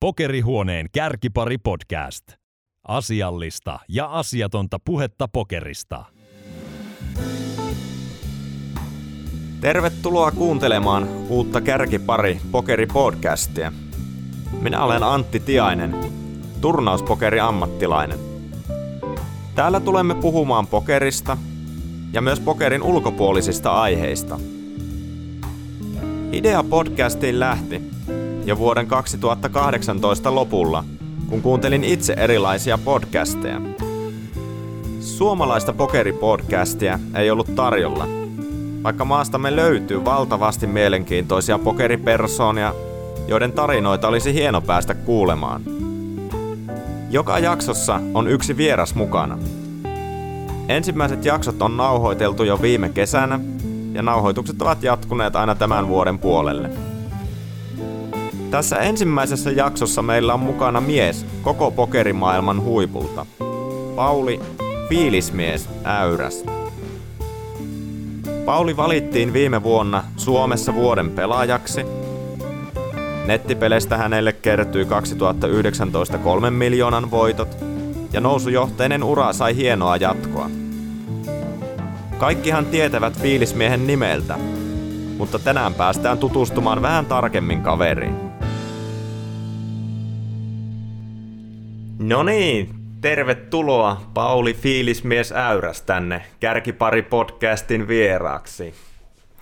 Pokerihuoneen kärkipari podcast. Asiallista ja asiatonta puhetta pokerista. Tervetuloa kuuntelemaan uutta Kärkipari Pokeri-podcastia. Minä olen Antti Tiainen, turnauspokeri ammattilainen. Täällä tulemme puhumaan pokerista ja myös pokerin ulkopuolisista aiheista. Idea podcastiin lähti jo vuoden 2018 lopulla, kun kuuntelin itse erilaisia podcasteja. Suomalaista pokeripodcastia ei ollut tarjolla, vaikka maastamme löytyy valtavasti mielenkiintoisia pokeripersoonia, joiden tarinoita olisi hieno päästä kuulemaan. Joka jaksossa on yksi vieras mukana. Ensimmäiset jaksot on nauhoiteltu jo viime kesänä, ja nauhoitukset ovat jatkuneet aina tämän vuoden puolelle. Tässä ensimmäisessä jaksossa meillä on mukana mies koko pokerimaailman huipulta. Pauli Fiilismies Äyräs. Pauli valittiin viime vuonna Suomessa vuoden pelaajaksi. Nettipeleistä hänelle kertyi 2019 kolmen miljoonan voitot ja nousujohteinen ura sai hienoa jatkoa. Kaikkihan tietävät fiilismiehen nimeltä, mutta tänään päästään tutustumaan vähän tarkemmin kaveriin. No niin, tervetuloa Pauli Fiilismies Äyräs tänne Kärkipari podcastin vieraaksi.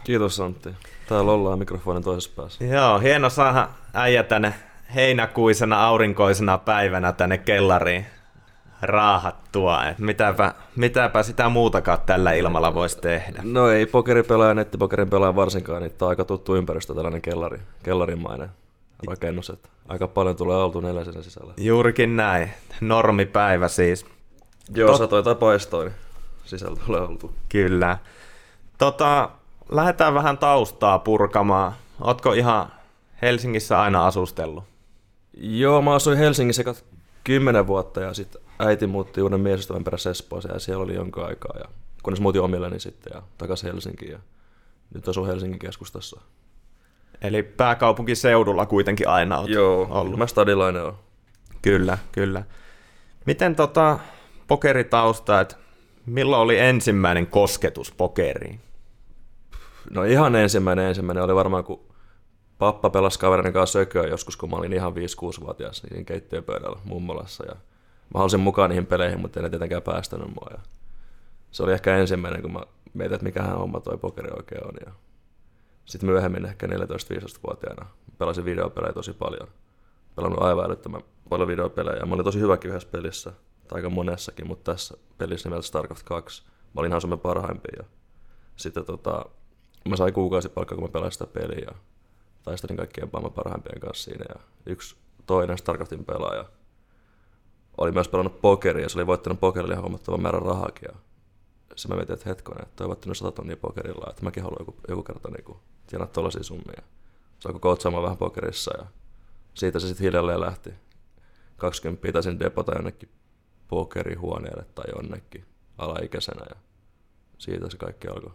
Kiitos Antti. Täällä ollaan mikrofonin toisessa päässä. Joo, hieno saada äijä tänne heinäkuisena aurinkoisena päivänä tänne kellariin raahattua. Et mitäpä, mitäpä sitä muutakaan tällä ilmalla voisi tehdä. No ei pokeripelaaja, nettipokerin pelaaja varsinkaan, niin tämä on aika tuttu ympäristö, tällainen kellari, kellarimainen rakennus. Että aika paljon tulee oltu neljäsen sisällä. Juurikin näin. Normipäivä siis. Joo, Tot... satoi tai paistoi, niin sisällä tulee oltu. Kyllä. Tota, lähdetään vähän taustaa purkamaan. Ootko ihan Helsingissä aina asustellut? Joo, mä asuin Helsingissä kymmenen vuotta ja sitten äiti muutti uuden miesystävän perässä Espooseen ja siellä oli jonkun aikaa. Ja kunnes muutin omilleni sitten ja takaisin Helsinkiin ja nyt asun Helsingin keskustassa. Eli pääkaupunkiseudulla kuitenkin aina olet Joo, ollut. mä stadilainen on. Kyllä, kyllä. Miten tota pokeritausta, että milloin oli ensimmäinen kosketus pokeriin? No ihan ensimmäinen ensimmäinen oli varmaan, kun pappa pelasi kaverin kanssa sököä joskus, kun mä olin ihan 5-6-vuotias niin keittiöpöydällä mummolassa. Ja mä halusin mukaan niihin peleihin, mutta en tietenkään päästänyt mua. Ja se oli ehkä ensimmäinen, kun mä mietin, että mikähän homma toi pokeri oikein on. Ja sitten myöhemmin ehkä 14-15-vuotiaana pelasin videopelejä tosi paljon. Pelannut aivan älyttömän paljon videopelejä. Mä olin tosi hyväkin yhdessä pelissä, tai aika monessakin, mutta tässä pelissä nimeltä StarCraft 2 mä olin ihan Suomen parhaimpia. Ja sitten tota, mä sain kuukausipalkkaa, kun mä pelasin sitä peliä ja taistelin kaikkien maailman parhaimpien kanssa siinä. Ja yksi toinen StarCraftin pelaaja oli myös pelannut pokeria se oli voittanut pokerilla ihan huomattavan määrän rahakin. Se mä mietin, että hetkonen, että toi voittanut 100 tonnia pokerilla, että mäkin haluan joku, joku kerta niinku tienata tollaisia summia. Se alkoi koutsaamaan vähän pokerissa ja siitä se sitten hiljalleen lähti. 20 taisin depota jonnekin pokerihuoneelle tai jonnekin alaikäisenä ja siitä se kaikki alkoi.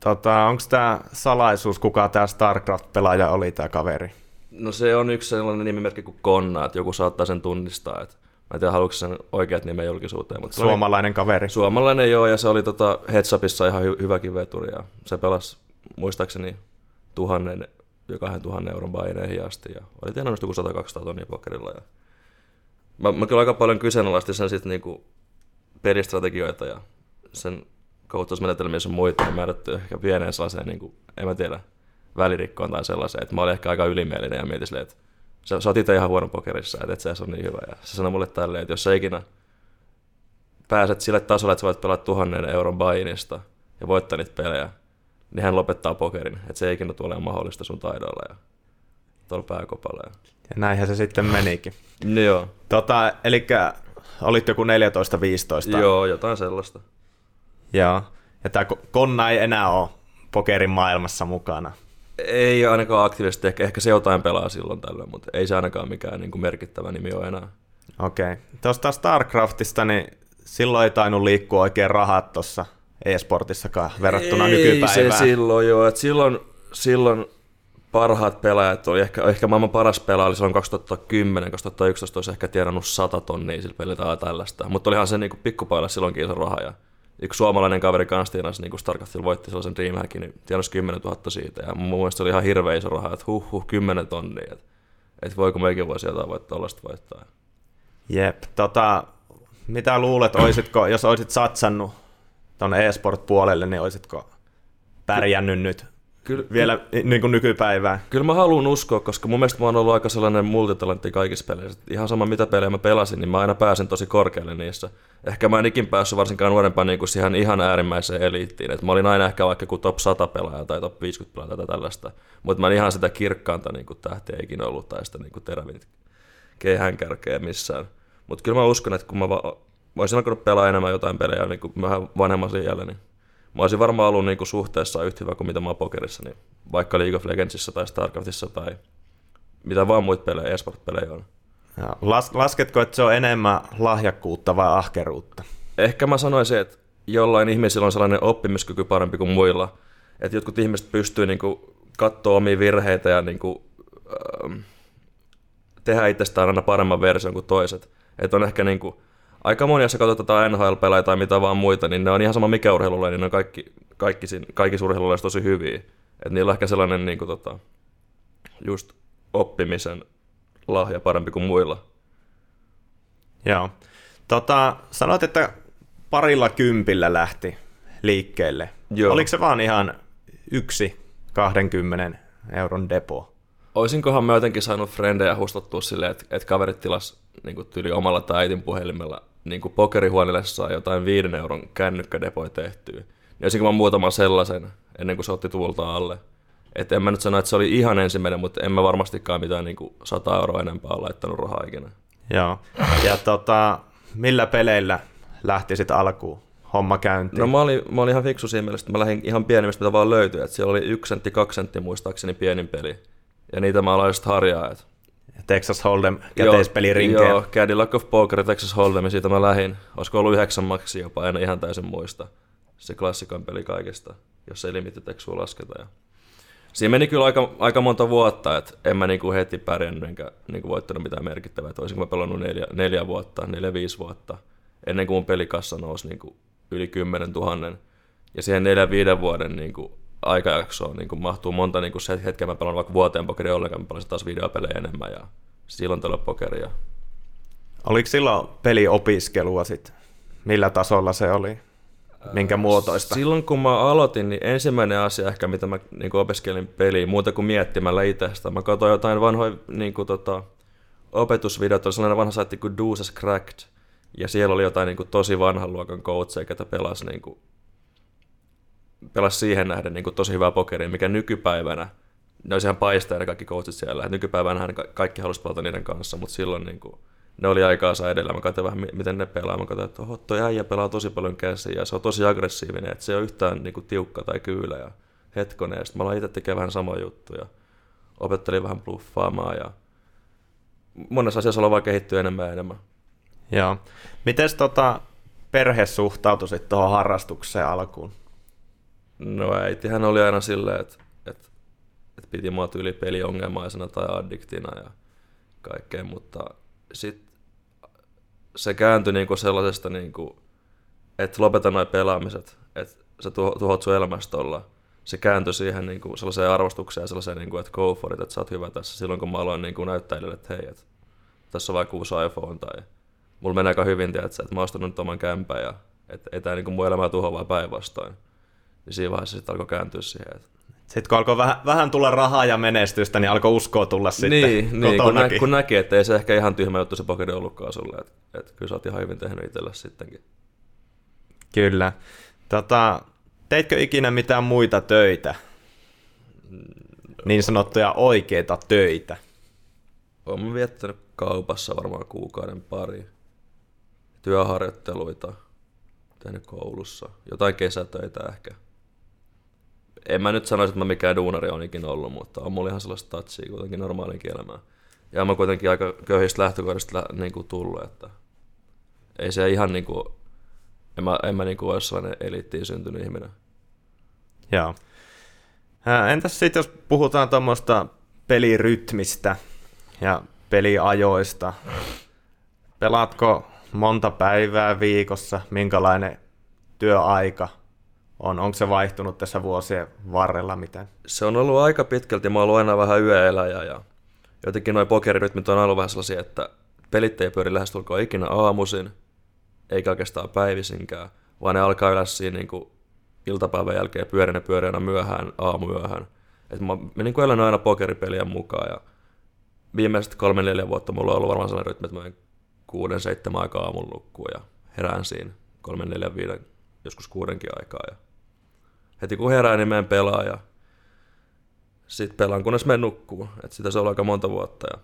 Tota, Onko tämä salaisuus, kuka tämä StarCraft-pelaaja oli tämä kaveri? No se on yksi sellainen nimimerkki kuin Konna, että joku saattaa sen tunnistaa. Että mä en tiedä, haluatko sen oikeat nimen julkisuuteen. Mutta Suomalainen kaveri. Suomalainen joo, ja se oli tota Headsupissa ihan hy- hyväkin veturi. Ja se pelasi muistaakseni tuhannen, jo kahden tuhannen euron baineihin asti. Ja oli tienannut joku 100-200 tonnia pokerilla. Ja mä, mä kyllä aika paljon kyseenalaistin sen sitten niinku pelistrategioita ja sen koulutusmenetelmiä sun muita, ja määrätty ehkä pieneen sellaiseen, niin kuin, en mä tiedä, välirikkoon tai sellaiseen, että mä olin ehkä aika ylimielinen ja mietin silleen, että sä, sä oot itse ihan huono pokerissa, että et sä on niin hyvä. Ja se sanoi mulle tälleen, että jos sä ikinä pääset sille tasolle, että sä voit pelata tuhannen euron bainista ja voittaa niitä pelejä, niin hän lopettaa pokerin. Että se ei ikinä tule mahdollista sun taidoilla ja tuolla pääkopalla. Ja... ja näinhän se sitten menikin. No joo. Tota, eli olit joku 14-15. Joo, jotain sellaista. Joo. Ja tämä Konna ei enää ole pokerin maailmassa mukana. Ei ainakaan aktiivisesti, ehkä, ehkä se jotain pelaa silloin tällöin, mutta ei se ainakaan mikään niin kuin merkittävä nimi ole enää. Okei. Okay. Tuosta StarCraftista, niin silloin ei tainnut liikkua oikein rahat tuossa e-sportissakaan verrattuna ei nykypäivään. se silloin joo, että silloin, silloin parhaat pelaajat oli ehkä, ehkä maailman paras pelaaja oli silloin 2010, 2011 olisi ehkä tienannut 100 tonnia sillä pelillä tai tällaista. Mutta olihan se niin pikkupailla silloinkin iso raha. Ja yksi suomalainen kaveri kanssa tienasi, niin kuin Starcraftilla voitti sellaisen Dreamhackin, niin tienasi 10 000 siitä. Ja mun mielestä se oli ihan hirveä iso raha, että huh, huh 10 tonnia. Että, että voiko meikin voisi jotain voittaa, tällaista voittaa. Jep, tota, mitä luulet, olisitko, jos olisit satsannut tuon e-sport-puolelle, niin olisitko pärjännyt nyt Kyllä, vielä niin kuin nykypäivään. Kyllä mä haluan uskoa, koska mun mielestä mä oon ollut aika sellainen multitalentti kaikissa peleissä. Ihan sama mitä pelejä mä pelasin, niin mä aina pääsen tosi korkealle niissä. Ehkä mä en ikin päässyt varsinkaan nuorempaan niin kuin siihen ihan äärimmäiseen eliittiin. Et mä olin aina ehkä vaikka joku top 100 pelaaja tai top 50 pelaaja tai tällaista. Mutta mä en ihan sitä kirkkaanta niin kuin tähtiä ikinä ollut tai sitä niin kuin terävin kärkeä missään. Mutta kyllä mä uskon, että kun mä va- olisin alkanut pelaa enemmän jotain pelejä niin kuin vähän vanhemman jäljellä, niin mä olisin varmaan ollut niinku suhteessa yhtä hyvä kuin mitä mä oon pokerissa, niin vaikka League of Legendsissa tai Starcraftissa tai mitä vaan muita pelejä, esport-pelejä on. Ja las, lasketko, että se on enemmän lahjakkuutta vai ahkeruutta? Ehkä mä sanoisin, että jollain ihmisillä on sellainen oppimiskyky parempi kuin muilla. Että jotkut ihmiset pystyy niinku katsoa omia virheitä ja niinku, ähm, tehdä itsestään aina paremman version kuin toiset. Että on ehkä niinku, aika moni, jos katsotaan NHL-pelejä tai mitä vaan muita, niin ne on ihan sama mikä urheilulle, niin ne on kaikki, kaikki, kaikki urheilulajissa tosi hyviä. Että niillä on ehkä sellainen niin kuin, tota, just oppimisen lahja parempi kuin muilla. Joo. Tota, sanoit, että parilla kympillä lähti liikkeelle. Joo. Oliko se vaan ihan yksi 20 euron depo? Oisinkohan mä jotenkin saanut frendejä hustattua silleen, että, että kaverit tilas niin tyli omalla tai äitin puhelimella niin kuin pokerihuoneelle saa jotain viiden euron kännykkädepoi tehtyä, niin olisinko mä muutaman sellaisen ennen kuin se otti tuulta alle. Että en mä nyt sano, että se oli ihan ensimmäinen, mutta en mä varmastikaan mitään niin kuin 100 euroa enempää laittanut rahaa ikinä. Joo. Ja tota, millä peleillä lähti sitten alkuun homma käyntiin? No mä olin, mä olin ihan fiksu siinä mielessä, että mä lähdin ihan pienimmistä, mitä vaan löytyi. Että siellä oli yksi sentti, kaksi sentti muistaakseni pienin peli. Ja niitä mä aloin sitten harjaa. Että Texas Hold'em käteispelirinkeä. Joo, Cadillac of Poker ja Texas Hold'em, ja siitä mä lähdin. Olisiko ollut yhdeksän maksia jopa, en ihan täysin muista. Se klassikon peli kaikesta, jos ei limitetexua lasketa. Ja siinä meni kyllä aika, aika monta vuotta, että en mä niinku heti pärjännyt enkä niinku voittanut mitään merkittävää. Että olisinko mä pelannut neljä, neljä vuotta, neljä viisi vuotta, ennen kuin mun pelikassa nousi niinku yli kymmenen tuhannen. Ja siihen neljä viiden vuoden niinku aikajaksoon niin kuin mahtuu monta niin kuin se hetkeä mä pelaan vaikka vuoteen pokeria ollenkaan, mä pelasin taas videopelejä enemmän ja silloin tällä pokeria. Oliko silloin peliopiskelua sitten? Millä tasolla se oli? Minkä muotoista? Silloin kun mä aloitin, niin ensimmäinen asia ehkä, mitä mä niin kuin opiskelin peliä, muuta kuin miettimällä itsestä. Mä katsoin jotain vanhoja niin kuin, tota, opetusvideoita, oli sellainen vanha saitti kuin Do's Cracked, ja siellä oli jotain niin kuin, tosi vanhan luokan coacheja, ketä pelasi niin kuin, pelasi siihen nähden niin kuin tosi hyvää pokeria, mikä nykypäivänä, ne olisi ihan paistajia kaikki coachit siellä. nykypäivänä kaikki halusi pelata niiden kanssa, mutta silloin niin kuin, ne oli aikaansa edellä. Mä katsoin vähän, miten ne pelaa. Mä katsoin, että oho, toi äijä pelaa tosi paljon käsiä ja se on tosi aggressiivinen, että se on yhtään niin kuin, tiukka tai kyylä ja hetkonen. Sitten mä aloin itse tekemään vähän samoja juttuja. Opettelin vähän bluffaamaan ja monessa asiassa ollaan vaan kehittyä enemmän ja enemmän. Joo. Miten tota, perhe suhtautui tuohon harrastukseen alkuun? No äitihän oli aina silleen, että, että, että piti mua tyyli peliongelmaisena tai addiktina ja kaikkea, mutta sitten se kääntyi niinku sellaisesta, niinku, että lopeta noin pelaamiset, että sä tuhot sun elämästä olla. Se kääntyi siihen niinku sellaiseen arvostukseen ja sellaiseen, niinku, että go for it, että sä oot hyvä tässä. Silloin kun mä aloin niinku näyttää että hei, että tässä on vaikka uusi iPhone tai mulla menee aika hyvin, tiedätkö, että mä oon nyt oman kämpän ja että ei tämä niinku mun elämää tuhoa vaan päinvastoin niin siinä vaiheessa sitten alkoi kääntyä siihen. Että... Sitten kun alkoi vähän, vähän tulla rahaa ja menestystä, niin alkoi uskoa tulla sitten niin, niin kun, nä, kun näki, että ei se ehkä ihan tyhmä juttu se pokeri ollutkaan sulle, että, että kyllä sä oot ihan hyvin tehnyt itselle sittenkin. Kyllä. Tota, teitkö ikinä mitään muita töitä? Niin sanottuja oikeita töitä? Olen viettänyt kaupassa varmaan kuukauden pari. Työharjoitteluita, tehnyt koulussa. Jotain kesätöitä ehkä en mä nyt sanoisi, että mä mikään duunari on ikinä ollut, mutta on mulla ihan sellaista tatsia kuitenkin normaalin elämään. Ja mä kuitenkin aika köyhistä lähtökohdista niin kuin tullut, että ei se ihan niin kuin, en mä, en mä niin kuin ole sellainen eliittiin syntynyt ihminen. Joo. Entäs sitten jos puhutaan tuommoista pelirytmistä ja peliajoista? Pelaatko monta päivää viikossa? Minkälainen työaika on? Onko se vaihtunut tässä vuosien varrella miten? Se on ollut aika pitkälti. Mä oon aina vähän yöeläjä ja jotenkin noin pokerirytmit on ollut vähän sellaisia, että pelit ei pyöri lähestulkoon ikinä aamuisin, eikä oikeastaan päivisinkään, vaan ne alkaa yleensä siinä niin kuin iltapäivän jälkeen pyörinä pyörinä myöhään, aamuyöhön. Et mä menin kuin elän aina pokeripelien mukaan ja viimeiset kolme neljä vuotta mulla on ollut varmaan sellainen rytmi, että mä kuuden, seitsemän aikaa aamun lukkuun ja herään siinä kolmen, neljän, viiden, joskus kuudenkin aikaa. Ja heti kun herään, niin menen pelaa ja sitten pelaan, kunnes menen nukkuu. Et sitä se on aika monta vuotta. Ja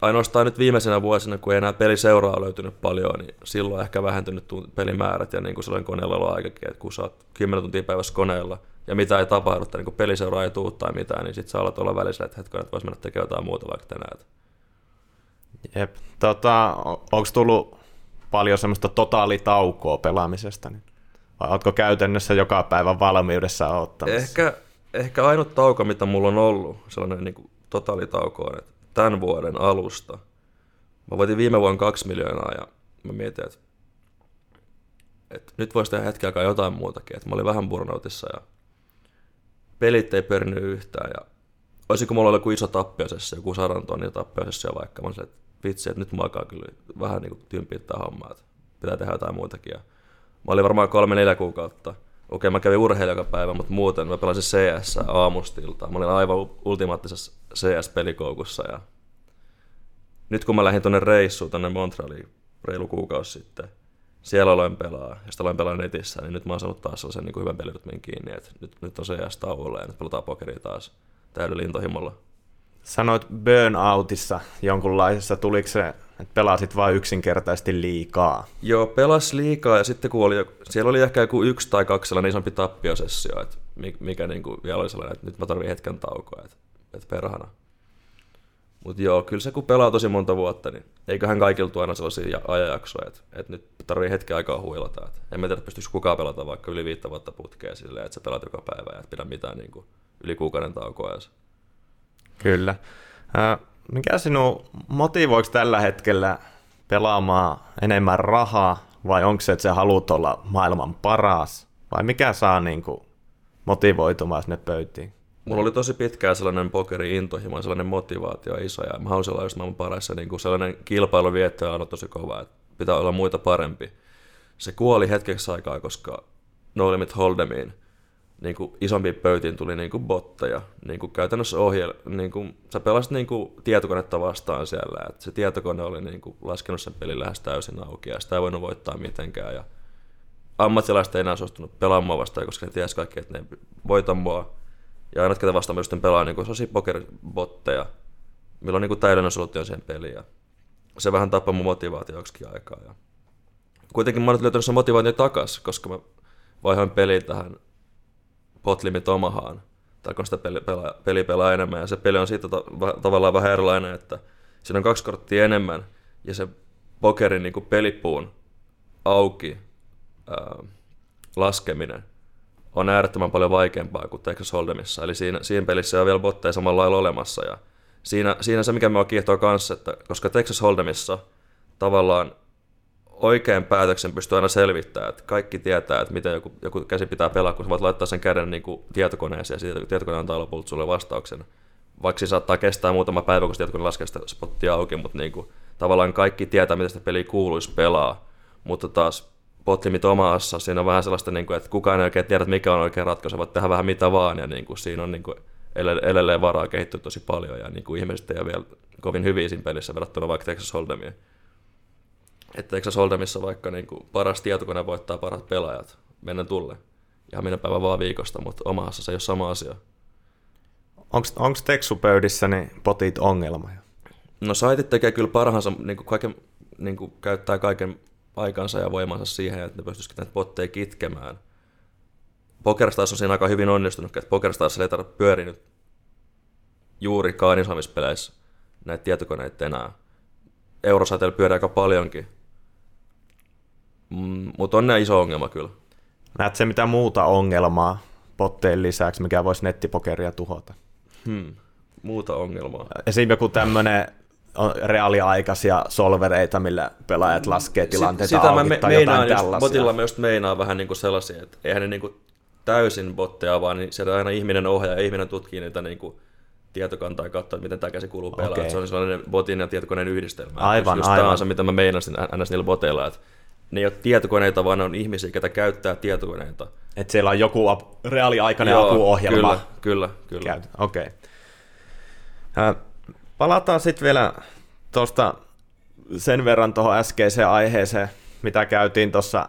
ainoastaan nyt viimeisenä vuosina, kun ei enää peliseuraa löytynyt paljon, niin silloin ehkä vähentynyt pelimäärät ja niin kuin silloin koneella ollut aikakin, että kun sä oot 10 tuntia päivässä koneella ja mitä ei tapahdu, tai niin peliseuraa ei tuu tai mitään, niin sit saa olla tuolla välissä, että hetken, että voisi mennä tekemään jotain muuta vaikka tänään. Jep. Tota, onko tullut paljon semmoista totaalitaukoa pelaamisesta? Niin? Vai ootko käytännössä joka päivä valmiudessa ottamassa? Ehkä, ehkä ainut tauko, mitä mulla on ollut, sellainen niin kuin totaalitauko on, että tämän vuoden alusta. Mä voitin viime vuonna kaksi miljoonaa ja mä mietin, että, että nyt voisi tehdä hetken aikaa jotain muutakin. Että mä olin vähän burnoutissa ja pelit ei pyörinyt yhtään. Ja olisiko mulla ollut joku iso tappiosessa, joku sadan tonnin tappiosessa vaikka. Mä olisin, että vitsi, että nyt mä alkaa kyllä vähän niin tympiä tämä homma, että pitää tehdä jotain muutakin. Ja mä olin varmaan kolme neljä kuukautta. Okei, mä kävin urheilla joka päivä, mutta muuten mä pelasin CS aamustilta. Mä olin aivan ultimaattisessa CS-pelikoukussa ja nyt kun mä lähdin tuonne reissuun tuonne Montrealiin reilu kuukausi sitten, siellä aloin pelaa, ja sitten aloin pelaa netissä, niin nyt mä oon saanut taas sellaisen niin hyvän pelirytmin kiinni, että nyt, nyt on CS tauolla ja nyt pelataan pokeria taas täydellä intohimolla. Sanoit burnoutissa jonkunlaisessa, tuliko se, että pelasit vain yksinkertaisesti liikaa? Joo, pelas liikaa ja sitten kun oli, siellä oli ehkä joku yksi tai kaksi sellainen isompi tappiosessio, että mikä niin kuin vielä oli sellainen, että nyt mä tarvitsen hetken taukoa, että, että perhana. Mutta joo, kyllä se kun pelaa tosi monta vuotta, niin eiköhän kaikilla tule aina sellaisia ajanjaksoja, että, että nyt tarvii hetken aikaa huilata. Että en mä tiedä, pystyykö kukaan pelata vaikka yli viittä vuotta putkea silleen, että sä pelaat joka päivä ja et pidä mitään niin kuin, yli kuukauden taukoa edes. Kyllä. Mikä sinun motivoiko tällä hetkellä pelaamaan enemmän rahaa vai onko se, että sä haluat olla maailman paras? Vai mikä saa niin kuin, motivoitumaan sinne pöytiin? Mulla oli tosi pitkään sellainen pokeri-intohimo, sellainen motivaatio iso, ja mä halusin olla just maailman paras, niin kuin sellainen kilpailuviettö on tosi kova, että pitää olla muita parempi. Se kuoli hetkeksi aikaa, koska No Limit Hold'emiin niin kuin isompiin pöytiin tuli niin kuin botteja. Niin kuin käytännössä ohjel, niin kuin, sä pelasit niin kuin tietokonetta vastaan siellä. että se tietokone oli niin kuin laskenut sen pelin lähes täysin auki ja sitä ei voinut voittaa mitenkään. Ja ammattilaiset ei enää suostunut pelaamaan vastaan, koska ne tiesi kaikki, että ne voita mua. Ja aina ketä vastaan myös pelaa niin sellaisia pokerbotteja, millä on niin täydellinen solution siihen peliin. Ja se vähän tappaa mun motivaatioksikin aikaa. Ja kuitenkin mä nyt löytänyt sen motivaatio takas, koska mä vaihoin peliin tähän Potlimit Omahaan. Tai kun sitä peli pelaa, peli pelaa enemmän. Ja se peli on siitä ta- tavallaan vähän erilainen, että siinä on kaksi korttia enemmän. Ja se pokerin niin kuin pelipuun auki ää, laskeminen on äärettömän paljon vaikeampaa kuin Texas Hold'emissa. Eli siinä, siinä pelissä on vielä botteja samalla lailla olemassa. Ja siinä, siinä se, mikä me kiehtoo kanssa, että koska Texas Hold'emissa tavallaan oikean päätöksen pystyy aina selvittämään, että kaikki tietää, että miten joku, joku käsi pitää pelaa, kun sä voit laittaa sen käden niin kuin tietokoneeseen ja siitä tietokone antaa lopulta sulle vastauksen. Vaikka se saattaa kestää muutama päivä, kun tietokone laskee sitä spottia auki, mutta niin kuin, tavallaan kaikki tietää, miten sitä peliä kuuluisi pelaa. Mutta taas Potlimit omassa, siinä on vähän sellaista, niin kuin, että kukaan ei oikein tiedä, mikä on oikea ratkaisu, voit tehdä vähän mitä vaan, ja niin kuin, siinä on niin kuin, edelleen varaa kehittyä tosi paljon, ja niin kuin, ihmiset ei ole vielä kovin hyviä siinä pelissä verrattuna vaikka Texas Hold'emiin. Että Texas Hold'emissa vaikka niin kuin, paras tietokone voittaa parat pelaajat, mennä tulle. Ihan minä päivä vaan viikosta, mutta omassa se ei ole sama asia. Onko Texupöydissä niin potit ongelma? No saitit tekee kyllä parhaansa, niin kuin kaiken, niin kuin käyttää kaiken aikansa ja voimansa siihen, että ne pystyisikin näitä botteja kitkemään. Pokerstars on siinä aika hyvin onnistunut, että Pokerstars ei tarvitse pyöriä nyt juurikaan isommissa näitä tietokoneita enää. Eurosateella pyörii aika paljonkin, mm, mutta on ne iso ongelma kyllä. Näet se mitä muuta ongelmaa potteen lisäksi, mikä voisi nettipokeria tuhota? Hmm. Muuta ongelmaa. Esimerkiksi joku tämmöinen reaaliaikaisia solvereita, millä pelaajat laskee tilanteita Sitä auki mä me, tai jotain just, tällaisia. botilla mä just meinaan vähän niin kuin sellaisia, että eihän ne niin kuin täysin botteja vaan, niin sieltä aina ihminen ohjaa ja ihminen tutkii niitä niin kuin tietokantaa ja katsoo, että miten tämä käsi kuluu pelaa. Okei. Se on sellainen botin ja tietokoneen yhdistelmä. Aivan, just aivan. Tämä on se, mitä mä meinasin ns. niillä boteilla, että ne ei ole tietokoneita, vaan ne on ihmisiä, ketä käyttää tietokoneita. Että siellä on joku ap- reaaliaikainen apuohjelma. Kyllä, kyllä, kyllä. Okei. Okay. Palataan sitten vielä tuosta sen verran tuohon äskeiseen aiheeseen, mitä käytiin tuossa,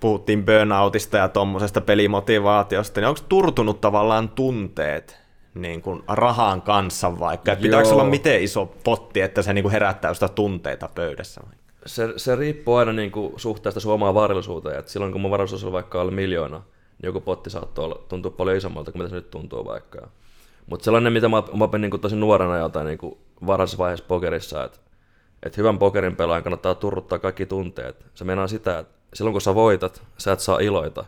puhuttiin burnoutista ja tuommoisesta pelimotivaatiosta, niin onko turtunut tavallaan tunteet niin kuin rahan kanssa vaikka? Pitääkö Joo. olla miten iso potti, että se niin kuin herättää sitä tunteita pöydässä? Se, se riippuu aina niin kuin suhteesta sun varallisuuteen. Silloin kun mun varallisuus on vaikka alle miljoona, niin joku potti saattoi olla, tuntua paljon isommalta kuin mitä se nyt tuntuu vaikka. Mutta sellainen, mitä mä, mä opin niin tosi nuorena jotain niin varhaisessa vaiheessa pokerissa, että et hyvän pokerin pelaajan kannattaa turruttaa kaikki tunteet. Se meinaa sitä, että silloin kun sä voitat, sä et saa iloita.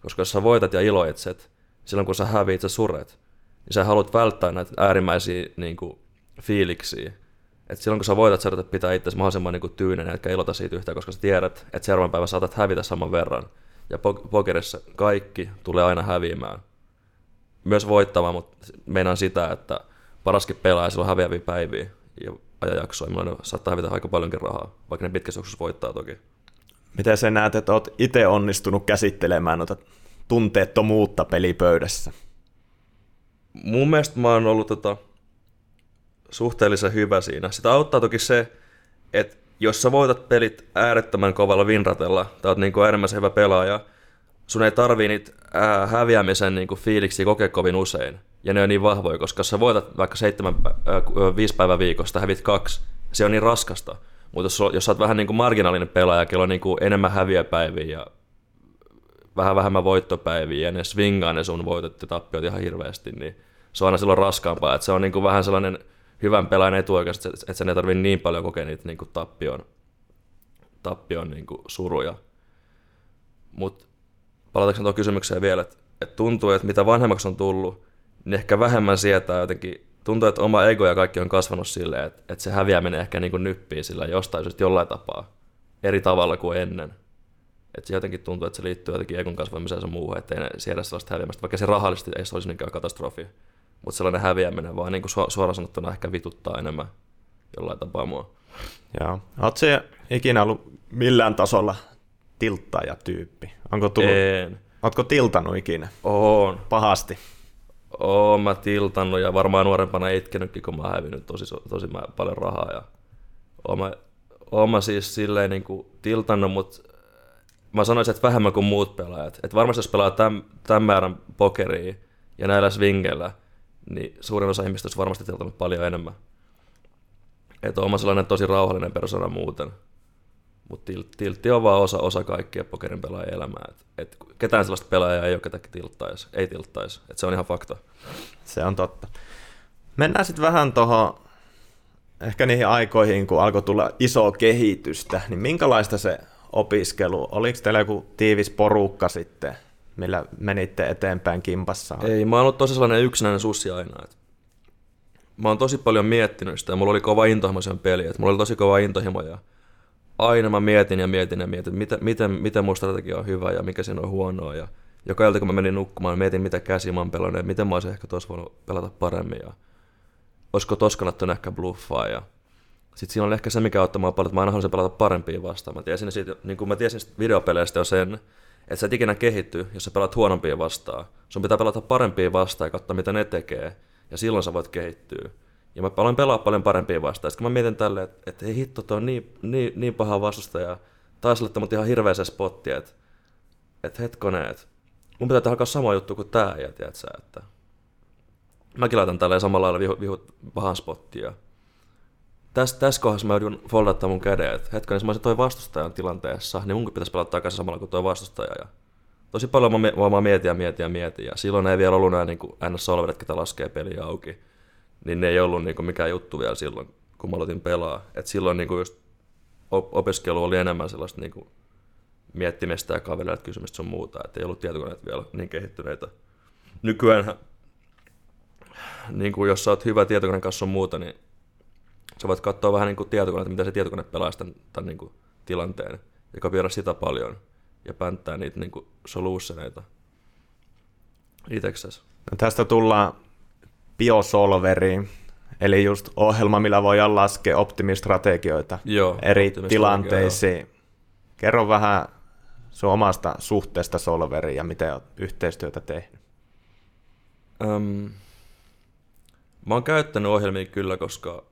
Koska jos sä voitat ja iloitset, silloin kun sä häviit, sä suret, niin sä haluat välttää näitä äärimmäisiä niin kuin, fiiliksiä. Et silloin kun sä voitat, sä yrität pitää itsesi mahdollisimman niin tyynenä, etkä ilota siitä yhtään, koska sä tiedät, että seuraavan päivän saatat hävitä saman verran. Ja po- pokerissa kaikki tulee aina häviämään. Myös voittava, mutta meinaan sitä, että paraskin pelaaja silloin häviäviä päiviä ja ajanjaksoja, milloin ne saattaa hävitä aika paljonkin rahaa, vaikka ne pitkässä voittaa toki. Miten sä näet, että oot itse onnistunut käsittelemään noita tunteettomuutta pelipöydässä? mun mielestä mä oon ollut tota, suhteellisen hyvä siinä. Sitä auttaa toki se, että jos sä voitat pelit äärettömän kovalla winratella, tai oot niinku äärimmäisen hyvä pelaaja, sun ei tarvii niitä ää, häviämisen niinku fiiliksi kokea kovin usein. Ja ne on niin vahvoja, koska jos sä voitat vaikka seitsemän, ää, viisi päivää viikosta, hävit kaksi, se on niin raskasta. Mutta jos, jos sä oot vähän niinku marginaalinen pelaaja, kello on niinku enemmän häviöpäiviä ja vähän vähemmän voittopäiviä ja ne swingaa ne sun voitot ja tappiot ihan hirveästi, niin se on aina silloin raskaampaa. Että se on niinku vähän sellainen hyvän pelaajan etu oikeasti, että sen ei tarvitse niin paljon kokea niitä niinku tappion, tappion niinku suruja. Mutta palataanko tuohon kysymykseen vielä, että, että tuntuu, että mitä vanhemmaksi on tullut, niin ehkä vähemmän sietää jotenkin, tuntuu, että oma ego ja kaikki on kasvanut silleen, että, että se häviäminen ehkä niinku nyppii sillä jostain syystä jollain tapaa, eri tavalla kuin ennen. Että se jotenkin tuntuu, että se liittyy jotenkin ekon kasvamiseen ja muuhun, ettei ne siedä sellaista häviämistä, vaikka se rahallisesti ei se olisi niinkään katastrofi. Mutta sellainen häviäminen vaan niin kuin suoraan sanottuna ehkä vituttaa enemmän jollain tapaa mua. Joo. Oletko se ikinä ollut millään tasolla tilttaja-tyyppi? Onko tullut, En. Ootko tiltannut ikinä? Oon. Pahasti. Oon mä tiltannut ja varmaan nuorempana itkenytkin, kun mä oon hävinnyt tosi, tosi paljon rahaa. Ja oon, mä, oon mä siis silleen niin kuin tiltannut, mutta mä sanoisin, että vähemmän kuin muut pelaajat. Et varmasti jos pelaa tämän, tämän määrän pokeria ja näillä swingeillä, niin suurin osa ihmistä olisi varmasti tiltannut paljon enemmän. Että mä sellainen tosi rauhallinen persona muuten. Mutta tiltti on vaan osa, osa kaikkia pokerin pelaajien elämää. Et, et ketään sellaista pelaajaa ei ole, ketä tilttaisi. Ei tilttaisi. Et se on ihan fakta. Se on totta. Mennään sitten vähän tuohon ehkä niihin aikoihin, kun alkoi tulla iso kehitystä, niin minkälaista se opiskelu? Oliko teillä joku tiivis porukka sitten, millä menitte eteenpäin kimpassa? Ei, mä oon ollut tosi sellainen yksinäinen sussi aina. Et mä oon tosi paljon miettinyt sitä ja mulla oli kova intohimo sen peliin. Et mulla oli tosi kova intohimo ja aina mä mietin ja mietin ja mietin, miten, miten, miten mun strategia on hyvä ja mikä siinä on huonoa. Ja joka ilta kun mä menin nukkumaan, mietin mitä käsiä mä oon ja miten mä olisin ehkä tuossa voinut pelata paremmin. Ja olisiko tossa kannattanut ehkä bluffaa. Ja sitten siinä oli ehkä se, mikä mua paljon, että mä aina haluaisin pelata parempia vastaan. Mä tiesin, siitä, niin kuin mä tiesin videopeleistä jo sen, että sä et ikinä kehitty, jos sä pelaat huonompia vastaan. Sun pitää pelata parempia vastaan ja katsoa, mitä ne tekee. Ja silloin sä voit kehittyä. Ja mä aloin pelaa paljon parempia vastaan. Sitten kun mä mietin tälleen, että, ei hitto, toi on niin, niin, niin paha vastustaja. Taisi olla mut ihan hirveä spotti, että, että hetkonen, että mun pitää tehdä sama juttu kuin tää, ja tiedät sä, että mäkin laitan tälleen samalla lailla vihu, vihut pahan spottia. Tässä, tässä kohdassa mä joudun foldattaa mun käden, että hetken, jos mä olisin toi vastustajan tilanteessa, niin mun pitäisi pelata takaisin samalla kuin toi vastustaja. Ja tosi paljon mä, mä, mä mietin ja mietin ja mietin, ja silloin ei vielä ollut nämä niin NS-solverit, ketä laskee peliä auki. Niin ne ei ollut niin kuin mikään juttu vielä silloin, kun mä aloitin pelaa. Et silloin niin kuin just op- opiskelu oli enemmän sellaista niin kuin miettimistä ja kavereilta kysymistä sun muuta, että ei ollut tietokoneet vielä niin kehittyneitä. nykyään, niin kuin jos sä oot hyvä tietokoneen kanssa on muuta, niin sä voit katsoa vähän niin kuin tietokoneita, mitä se tietokone pelaa tämän, tämän niin kuin tilanteen, ja kopioida sitä paljon, ja pänttää niitä niin kuin solutioneita itseksesi. No tästä tullaan biosolveriin, eli just ohjelma, millä voidaan laskea optimistrategioita Joo, eri tilanteisiin. Kerro vähän sun omasta suhteesta solveriin ja miten olet yhteistyötä tehnyt. Öm, mä oon käyttänyt ohjelmia kyllä, koska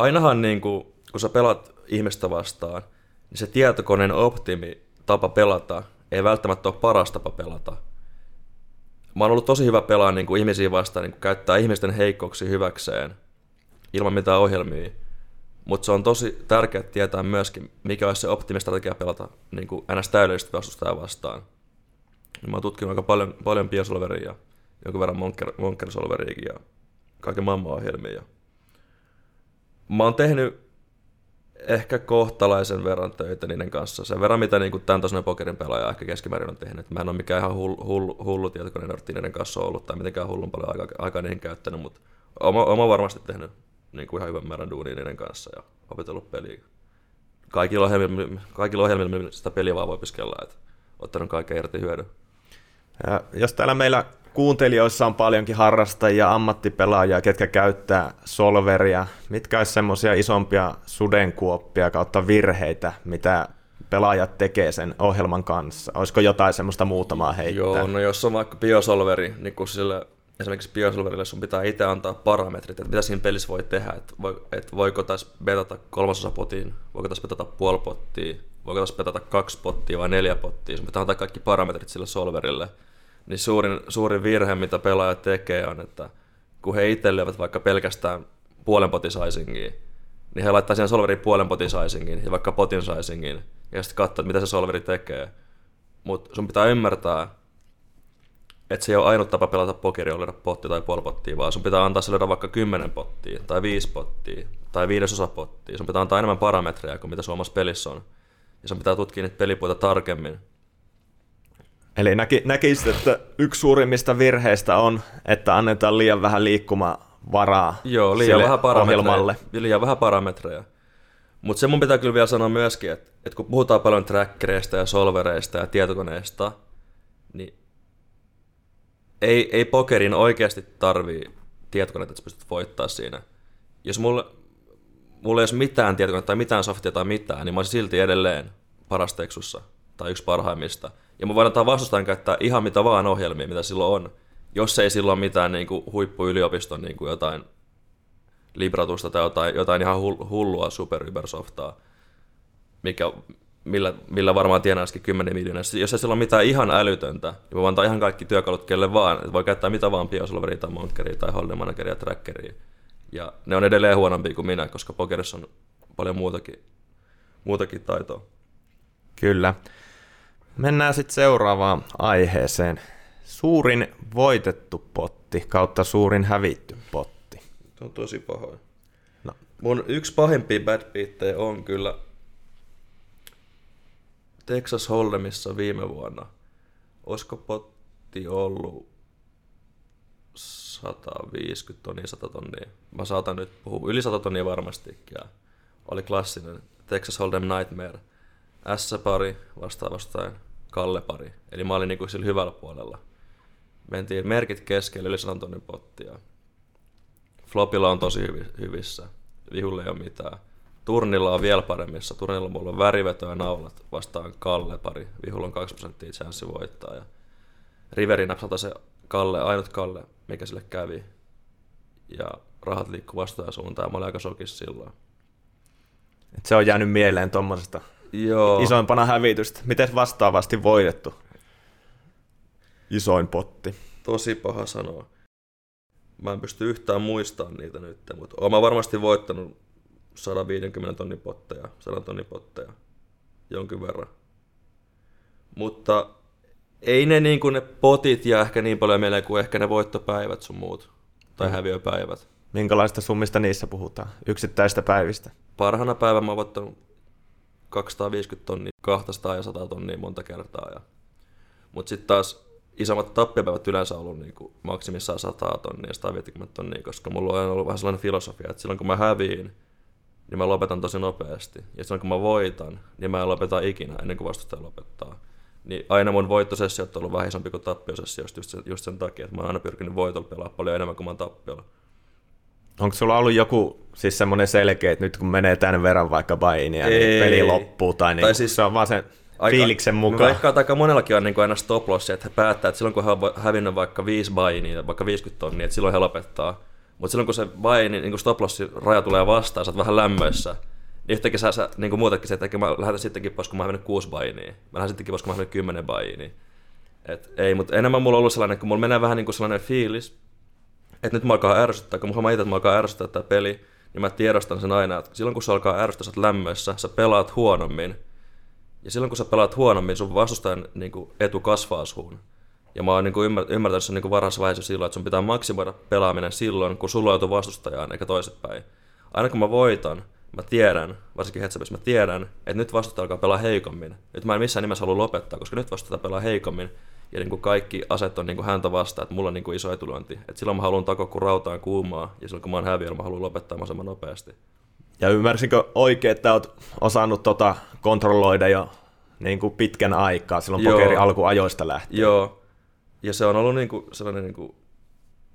ainahan niin kuin, kun sä pelat ihmistä vastaan, niin se tietokoneen optimi tapa pelata ei välttämättä ole paras tapa pelata. Mä oon ollut tosi hyvä pelaa niin kuin ihmisiä vastaan, niin kuin käyttää ihmisten heikkouksia hyväkseen ilman mitään ohjelmia. Mutta se on tosi tärkeää tietää myöskin, mikä olisi se optimistrategia pelata niin kuin ns. täydellisesti vastustajaa vastaan. Mä oon tutkinut aika paljon, paljon biosolveria ja jonkun verran Monker, Monker-solveriakin ja kaiken maailman ohjelmia. Mä oon tehnyt ehkä kohtalaisen verran töitä niiden kanssa. Sen verran, mitä niin tämän tasoinen pokerin pelaaja ehkä keskimäärin on tehnyt. Mä en ole mikään ihan hullu, hullu, hullu niiden kanssa ollut tai mitenkään hullun paljon aikaa, aikaa niihin käyttänyt, mutta oma, oma varmasti tehnyt niin kuin ihan hyvän määrän duunia niiden kanssa ja opetellut peliä. Kaikilla ohjelmilla, kaikilla ohjelmilla sitä peliä vaan voi opiskella, että ottanut kaiken irti hyödyn. Ja jos täällä meillä kuuntelijoissa on paljonkin harrastajia, ammattipelaajia, ketkä käyttää solveria, mitkä olisi semmoisia isompia sudenkuoppia kautta virheitä, mitä pelaajat tekee sen ohjelman kanssa? Olisiko jotain semmoista muutamaa heittää? Joo, no jos on vaikka biosolveri, niin kun sille, esimerkiksi biosolverille sun pitää itse antaa parametrit, että mitä siinä pelissä voi tehdä, että, voi, että voiko tässä betata kolmasosa potiin, voiko tässä betata puoli pottia, voiko tässä betata kaksi pottia vai neljä pottia, sun pitää antaa kaikki parametrit sille solverille, niin suurin, suurin virhe, mitä pelaajat tekee, on, että kun he itse vaikka pelkästään puolen potisaisingiin, niin he laittaa siihen solveriin puolen potisaisingin ja vaikka potin ja sitten katsoo, mitä se solveri tekee. Mutta sun pitää ymmärtää, että se ei ole ainut tapa pelata pokeria, olla potti tai puoli pottia, vaan sun pitää antaa sille vaikka kymmenen pottia, tai viisi pottia, tai viidesosa pottia. Sun pitää antaa enemmän parametreja kuin mitä suomassa pelissä on. Ja sun pitää tutkia niitä pelipuita tarkemmin. Eli näki, näkisit, että yksi suurimmista virheistä on, että annetaan liian vähän liikkumavaraa Joo, liian vähän ohjelmalle. Liian vähän parametreja. Mutta se mun pitää kyllä vielä sanoa myöskin, että, että kun puhutaan paljon trackereista ja solvereista ja tietokoneista, niin ei, ei pokerin oikeasti tarvii tietokoneita, että sä pystyt voittaa siinä. Jos mulla, mulla ei olisi mitään tietokonetta tai mitään softia tai mitään, niin mä olisin silti edelleen paras teksussa tai yksi parhaimmista. Ja voin antaa vastustajan käyttää ihan mitä vaan ohjelmia, mitä silloin on, jos ei silloin mitään niin kuin huippuyliopiston niin kuin jotain Libratusta tai jotain, jotain ihan hullua super-ybersoftaa, mikä, millä, millä varmaan tienaisikin 10 miljoonaa. Jos ei sillä ole mitään ihan älytöntä, niin voi antaa ihan kaikki työkalut kelle vaan. Että voi käyttää mitä vaan biosolveria tai montkeria tai holding manageria trackeria. Ja ne on edelleen huonompia kuin minä, koska pokerissa on paljon muutakin, muutakin taitoa. Kyllä. Mennään sitten seuraavaan aiheeseen. Suurin voitettu potti kautta suurin hävitty potti. Tämä on tosi pahoin. No. Mun yksi pahimpia bad on kyllä Texas Hold'emissa viime vuonna. Olisiko potti ollut 150 tonnia, 100 tonnia. Mä saatan nyt puhua yli 100 tonnia varmastikin. Ja oli klassinen Texas Hold'em Nightmare. S-pari vastaavastaan Kalle-pari. Eli mä olin niinku sillä hyvällä puolella. Mentiin merkit keskelle yli 100 tonnin pottia. Flopilla on tosi hyvissä. Vihulle ei ole mitään. Turnilla on vielä paremmissa. Turnilla mulla on väriveto ja naulat vastaan Kalle pari. Vihulla on 2 prosenttia chanssi voittaa. Ja Riveri napsata se Kalle, ainut Kalle, mikä sille kävi. Ja rahat liikkuu vastaan suuntaan. Mä olin aika sokissa silloin. Et se on jäänyt mieleen tuommoisesta Joo. isoimpana hävitystä. Miten vastaavasti voitettu? Isoin potti. Tosi paha sanoa. Mä en pysty yhtään muistamaan niitä nyt, mutta olen varmasti voittanut 150 tonnin potteja, 100 tonnin potteja jonkin verran. Mutta ei ne, niin kuin ne potit ja ehkä niin paljon mieleen kuin ehkä ne voittopäivät sun muut. Tai mm. häviöpäivät. Minkälaista summista niissä puhutaan? Yksittäistä päivistä? Parhana päivänä mä oon voittanut 250 tonnia, 200 ja 100 tonnia monta kertaa. Ja... Mutta sitten taas isommat tappiopäivät yleensä ollut niin kuin maksimissaan 100 tonnia, 150 tonnia, koska mulla on ollut vähän sellainen filosofia, että silloin kun mä häviin, niin mä lopetan tosi nopeasti. Ja silloin kun mä voitan, niin mä en lopeta ikinä ennen kuin vastustaja lopettaa. Niin aina mun voittosessiot on ollut vähän isompi kuin tappiosessiot just just sen takia, että mä oon aina pyrkinyt voitolla pelaa paljon enemmän kuin mä oon tappiolla. Onko sulla ollut joku siis semmoinen selkeä, että nyt kun menee tämän verran vaikka bainia, niin peli loppuu, tai, niin tai siis, se on vaan sen aika, fiiliksen mukaan? Veikkaan, että aika monellakin on niin kuin aina stop loss, että he päättää, että silloin kun he on hävinnyt vaikka 5 bainia, vaikka 50 tonnia, että silloin he lopettaa. Mutta silloin kun se baini, niin stop lossin raja tulee vastaan, sä oot vähän lämmöissä, niin yhtäkkiä sä, sä niin kuin muutenkin se, että mä lähden sittenkin pois, kun mä oon hävinnyt 6 bainia. Mä lähden sittenkin pois, kun mä oon hävinnyt 10 bainia. Et ei, mutta enemmän mulla on ollut sellainen, kun mulla menee vähän niin kuin sellainen fiilis, että nyt mä alkaa ärsyttää, kun mä itse, että mä alkaa ärsyttää tämä peli, niin mä tiedostan sen aina, että silloin kun se alkaa ärsyttää, sä lämmössä, sä pelaat huonommin. Ja silloin kun sä pelaat huonommin, sun vastustajan niin kuin, etu kasvaa suun. Ja mä oon niin kuin, ymmärtänyt sen niin varhaisessa vaiheessa silloin, että sun pitää maksimoida pelaaminen silloin, kun sulla on vastustajaan, eikä toisinpäin. Aina kun mä voitan, mä tiedän, varsinkin Headsupissa mä tiedän, että nyt vastustaja alkaa pelaa heikommin. Nyt mä en missään nimessä halua lopettaa, koska nyt vastustaja pelaa heikommin ja niin kuin kaikki aset on niin kuin häntä vastaan, että mulla on niin kuin iso etulyönti. Et silloin mä haluan takoa kun rautaan kuumaa, ja silloin kun mä oon häviöllä, mä haluan lopettaa mahdollisimman nopeasti. Ja ymmärsinkö oikein, että oot osannut tota kontrolloida jo niin kuin pitkän aikaa, silloin Joo. pokeri alkuajoista lähtien? Joo, ja se on ollut niin kuin sellainen niin kuin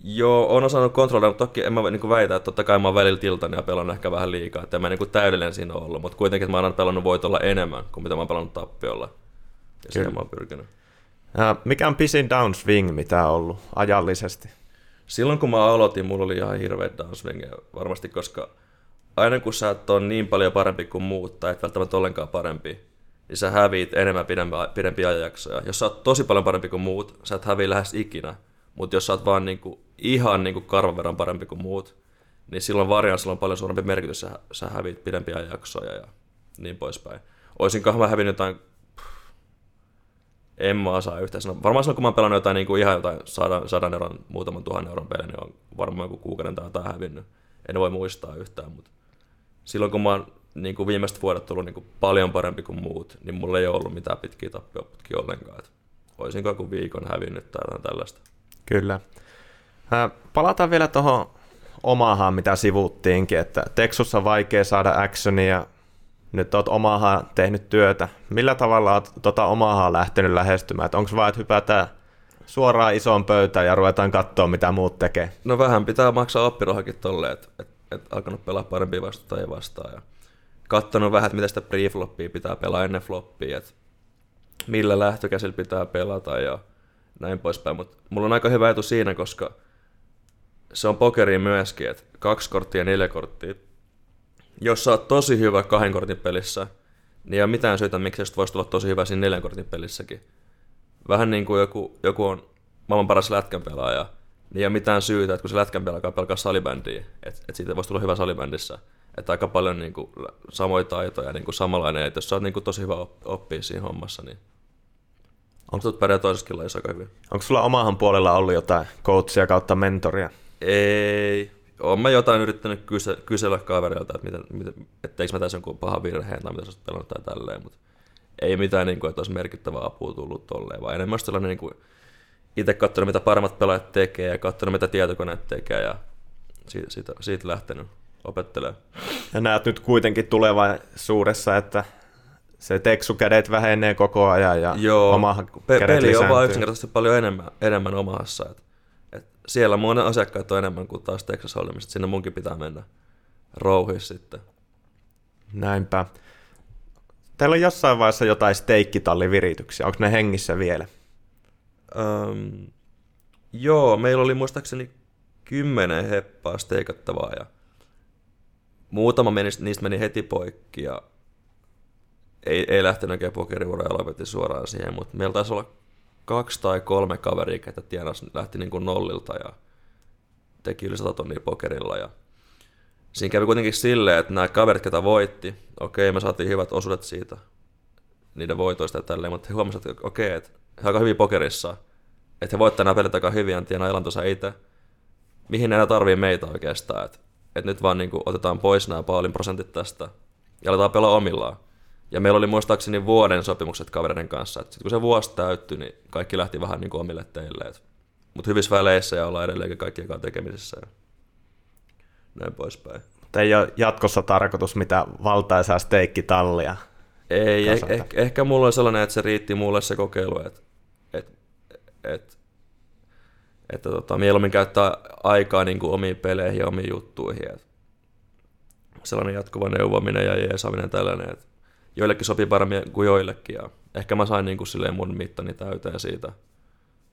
Joo, on osannut kontrolloida, mutta toki en mä niin väitä, että totta kai mä oon välillä tiltannut ja pelannut ehkä vähän liikaa, että en mä niin täydellinen siinä ollut, mutta kuitenkin että mä oon pelannut voitolla enemmän kuin mitä mä oon pelannut tappiolla. Ja siihen mä oon pyrkinyt. Mikä on pisin downswing, mitä on ollut ajallisesti? Silloin kun mä aloitin, mulla oli ihan hirveä downswing varmasti, koska aina kun sä et ole niin paljon parempi kuin muut, tai et välttämättä ollenkaan parempi, niin sä häviit enemmän pidempiä, pidempiä ajanjaksoja. Jos sä oot tosi paljon parempi kuin muut, sä et häviä lähes ikinä. Mutta jos sä oot vaan niinku, ihan niinku karvan verran parempi kuin muut, niin silloin varjansilla on paljon suurempi merkitys, sä, sä häviit pidempiä jaksoja ja niin poispäin. Oisinkohan mä hävinnyt jotain en mä osaa yhtään sanoa. Varmaan silloin, kun mä oon pelannut jotain, niin kuin ihan jotain sadan, sadan euron, muutaman tuhannen euron pelin, niin on varmaan joku kuukauden tai jotain hävinnyt. En voi muistaa yhtään, mutta silloin kun mä oon niin kuin viimeiset vuodet ollut niin kuin paljon parempi kuin muut, niin mulla ei ole ollut mitään pitkiä tappioputkia ollenkaan. Et olisinko joku viikon hävinnyt tai jotain tällaista. Kyllä. Palataan vielä tuohon omahan, mitä sivuttiinkin, että Texus on vaikea saada actionia nyt olet omahan tehnyt työtä. Millä tavalla olet tota omahan lähtenyt lähestymään? Onko vaan, että hypätään suoraan isoon pöytään ja ruvetaan katsoa, mitä muut tekee? No vähän pitää maksaa oppirahakin tolleen, että et, et alkanut pelaa parempia vastaan vastaan. Ja katsonut vähän, että mitä sitä pre-floppia pitää pelaa ennen floppia, että millä lähtökäsillä pitää pelata ja näin poispäin. Mutta mulla on aika hyvä etu siinä, koska se on pokeriin myöskin, että kaksi korttia ja neljä korttia jos sä oot tosi hyvä kahden kortin pelissä, niin ei ole mitään syytä, miksi sä voisi tulla tosi hyvä siinä neljän kortin pelissäkin. Vähän niin kuin joku, joku on maailman paras lätkän pelaaja, niin ei ole mitään syytä, että kun se lätkän pelaa pelkää salibändiä, että, että siitä voisi tulla hyvä salibändissä. Että aika paljon niin kuin, samoja taitoja, niin kuin samanlainen, että jos sä oot niin kuin, tosi hyvä oppia siinä hommassa, niin Onko tulet pärjää toisessakin lajissa aika hyvin? Onko sulla omahan puolella ollut jotain coachia kautta mentoria? Ei, olen mä jotain yrittänyt kyse, kysellä kaverilta, että miten, miten, etteikö mä tässä jonkun paha virheen tai mitä sä tai tälleen, mutta ei mitään, niin kuin, että olisi merkittävää apua tullut tolleen, vaan enemmän sellainen niin kuin, itse katsonut, mitä paremmat pelaajat tekee ja katsonut, mitä tietokoneet tekee ja siitä, siitä, siitä lähtenyt opettelemaan. Ja näet nyt kuitenkin tulevaisuudessa, että se teksukädet vähenee koko ajan ja Joo, oma pe- peli lisääntyy. on vaan yksinkertaisesti paljon enemmän, enemmän omassa. Että siellä mun asiakkaat on enemmän kuin taas Texas Hold'emissa, sinne munkin pitää mennä rouhis sitten. Näinpä. Teillä on jossain vaiheessa jotain steikkitallivirityksiä, onko ne hengissä vielä? Öm, joo, meillä oli muistaakseni kymmenen heppaa steikattavaa ja muutama meni, niistä meni heti poikki ja ei, ei lähtenyt oikein pokeriura ja lopetti suoraan siihen, mutta meillä taisi olla kaksi tai kolme kaveria, ketä tienas, lähti niin kuin nollilta ja teki yli 100 tonnia pokerilla. Ja siinä kävi kuitenkin silleen, että nämä kaverit, ketä voitti, okei, me saatiin hyvät osuudet siitä, niiden voitoista ja tälleen, mutta he huomasivat, että okei, että he aika hyvin pokerissa, että he voittavat nämä pelit aika hyvin ja tienaa elantonsa itse. Mihin ne enää tarvii meitä oikeastaan, että, että nyt vaan niin kuin otetaan pois nämä paalin prosentit tästä ja aletaan pelaa omillaan. Ja meillä oli muistaakseni vuoden sopimukset kavereiden kanssa. Sitten kun se vuosi täyttyi, niin kaikki lähti vähän niin kuin omille teille. Mutta hyvissä väleissä ja ollaan edelleenkin kaikkien kanssa tekemisissä ja näin poispäin. Mutta ei ole jatkossa tarkoitus mitä valtaisaa steikkitallia. Ei, eh, eh, ehkä mulla on sellainen, että se riitti mulle se kokeilu, että, että, että, että tota, mieluummin käyttää aikaa niin kuin omiin peleihin ja omiin juttuihin. Että sellainen jatkuva neuvominen ja jeesaaminen tällainen, että joillekin sopii paremmin kuin joillekin. Ja ehkä mä sain niin kuin silleen mun mittani täyteen siitä.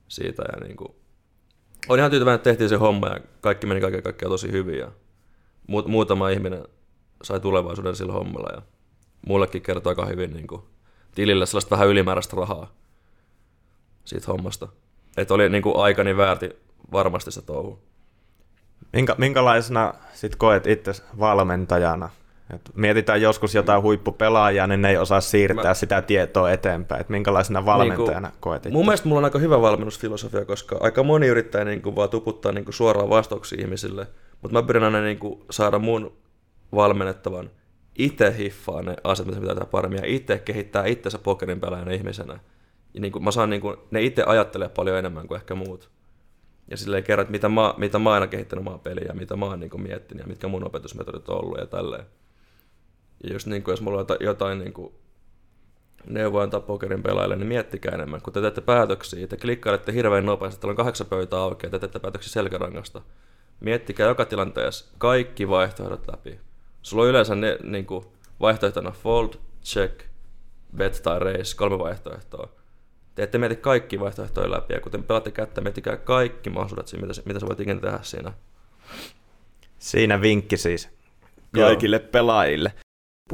siitä ja niin kuin... Olen ihan tyytyväinen, että tehtiin se homma ja kaikki meni kaiken kaikkiaan tosi hyvin. Ja muutama ihminen sai tulevaisuuden sillä hommalla ja mullekin kertoo aika hyvin niin kuin, tilille sellaista vähän ylimääräistä rahaa siitä hommasta. Että oli niin kuin, aikani väärti varmasti se touhu. Minkä, minkälaisena sit koet itse valmentajana? Et mietitään joskus jotain huippupelaajaa, niin ne ei osaa siirtää Mä... sitä tietoa eteenpäin. Et minkälaisena valmentajana niin koet itse? Mun mielestä mulla on aika hyvä valmennusfilosofia, koska aika moni yrittää niin kuin, vaan tuputtaa niin kuin, suoraan vastauksia ihmisille – mutta mä pyrin aina niin kuin saada mun valmennettavan itse hiffaa ne asiat, mitä pitää tehdä paremmin, ja itse kehittää itsensä pokerin pelaajana ihmisenä. Ja niin kuin mä saan niin kuin, ne itse ajattelee paljon enemmän kuin ehkä muut. Ja silleen kerran, että mitä mä, mitä mä aina kehittänyt omaa peliä, ja mitä mä oon niin kuin miettinyt, ja mitkä mun opetusmetodit on ollut, ja tälleen. Ja just niin kuin, jos mulla on jotain niin kuin neuvoa antaa pokerin pelaajille, niin miettikää enemmän. Kun te teette päätöksiä, te klikkailette hirveän nopeasti, teillä on kahdeksan pöytää auki, ja te teette päätöksiä selkärangasta miettikää joka tilanteessa kaikki vaihtoehdot läpi. Sulla on yleensä ne, niin kuin, vaihtoehtona fold, check, bet tai race, kolme vaihtoehtoa. Te ette mieti kaikki vaihtoehtoja läpi, ja kun pelaatte kättä, miettikää kaikki mahdollisuudet siinä, mitä, mitä sä voit ikinä tehdä siinä. Siinä vinkki siis kaikille Joo. pelaajille.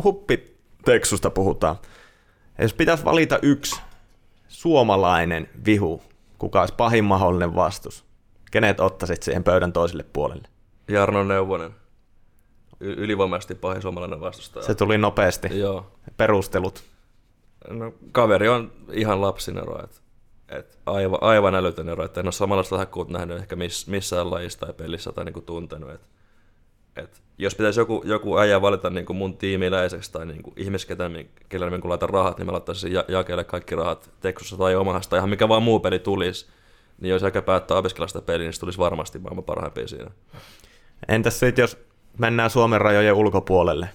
Huppi Teksusta puhutaan. Jos pitäisi valita yksi suomalainen vihu, kuka olisi pahin mahdollinen vastus, Kenet ottaisit siihen pöydän toiselle puolelle? Jarno Neuvonen. Y- ylivoimaisesti pahin suomalainen vastustaja. Se tuli nopeasti. Joo. Perustelut? No, kaveri on ihan lapsinero, että et aivan, aivan älytön ero, että en ole samanlaista hakkuut nähnyt ehkä miss, missään lajissa tai pelissä tai niinku tuntenut. Et, et jos pitäisi joku, joku äijä valita niinku mun tiimiläiseksi tai niinku ihmisketä, kenelle mä laitan rahat, niin mä laittaisin ja, jakeelle kaikki rahat Teksussa tai Omahasta, ihan mikä vaan muu peli tulisi niin jos aika päättää opiskella sitä peliä, niin se tulisi varmasti maailman parhaimpia siinä. Entäs sitten, jos mennään Suomen rajojen ulkopuolelle,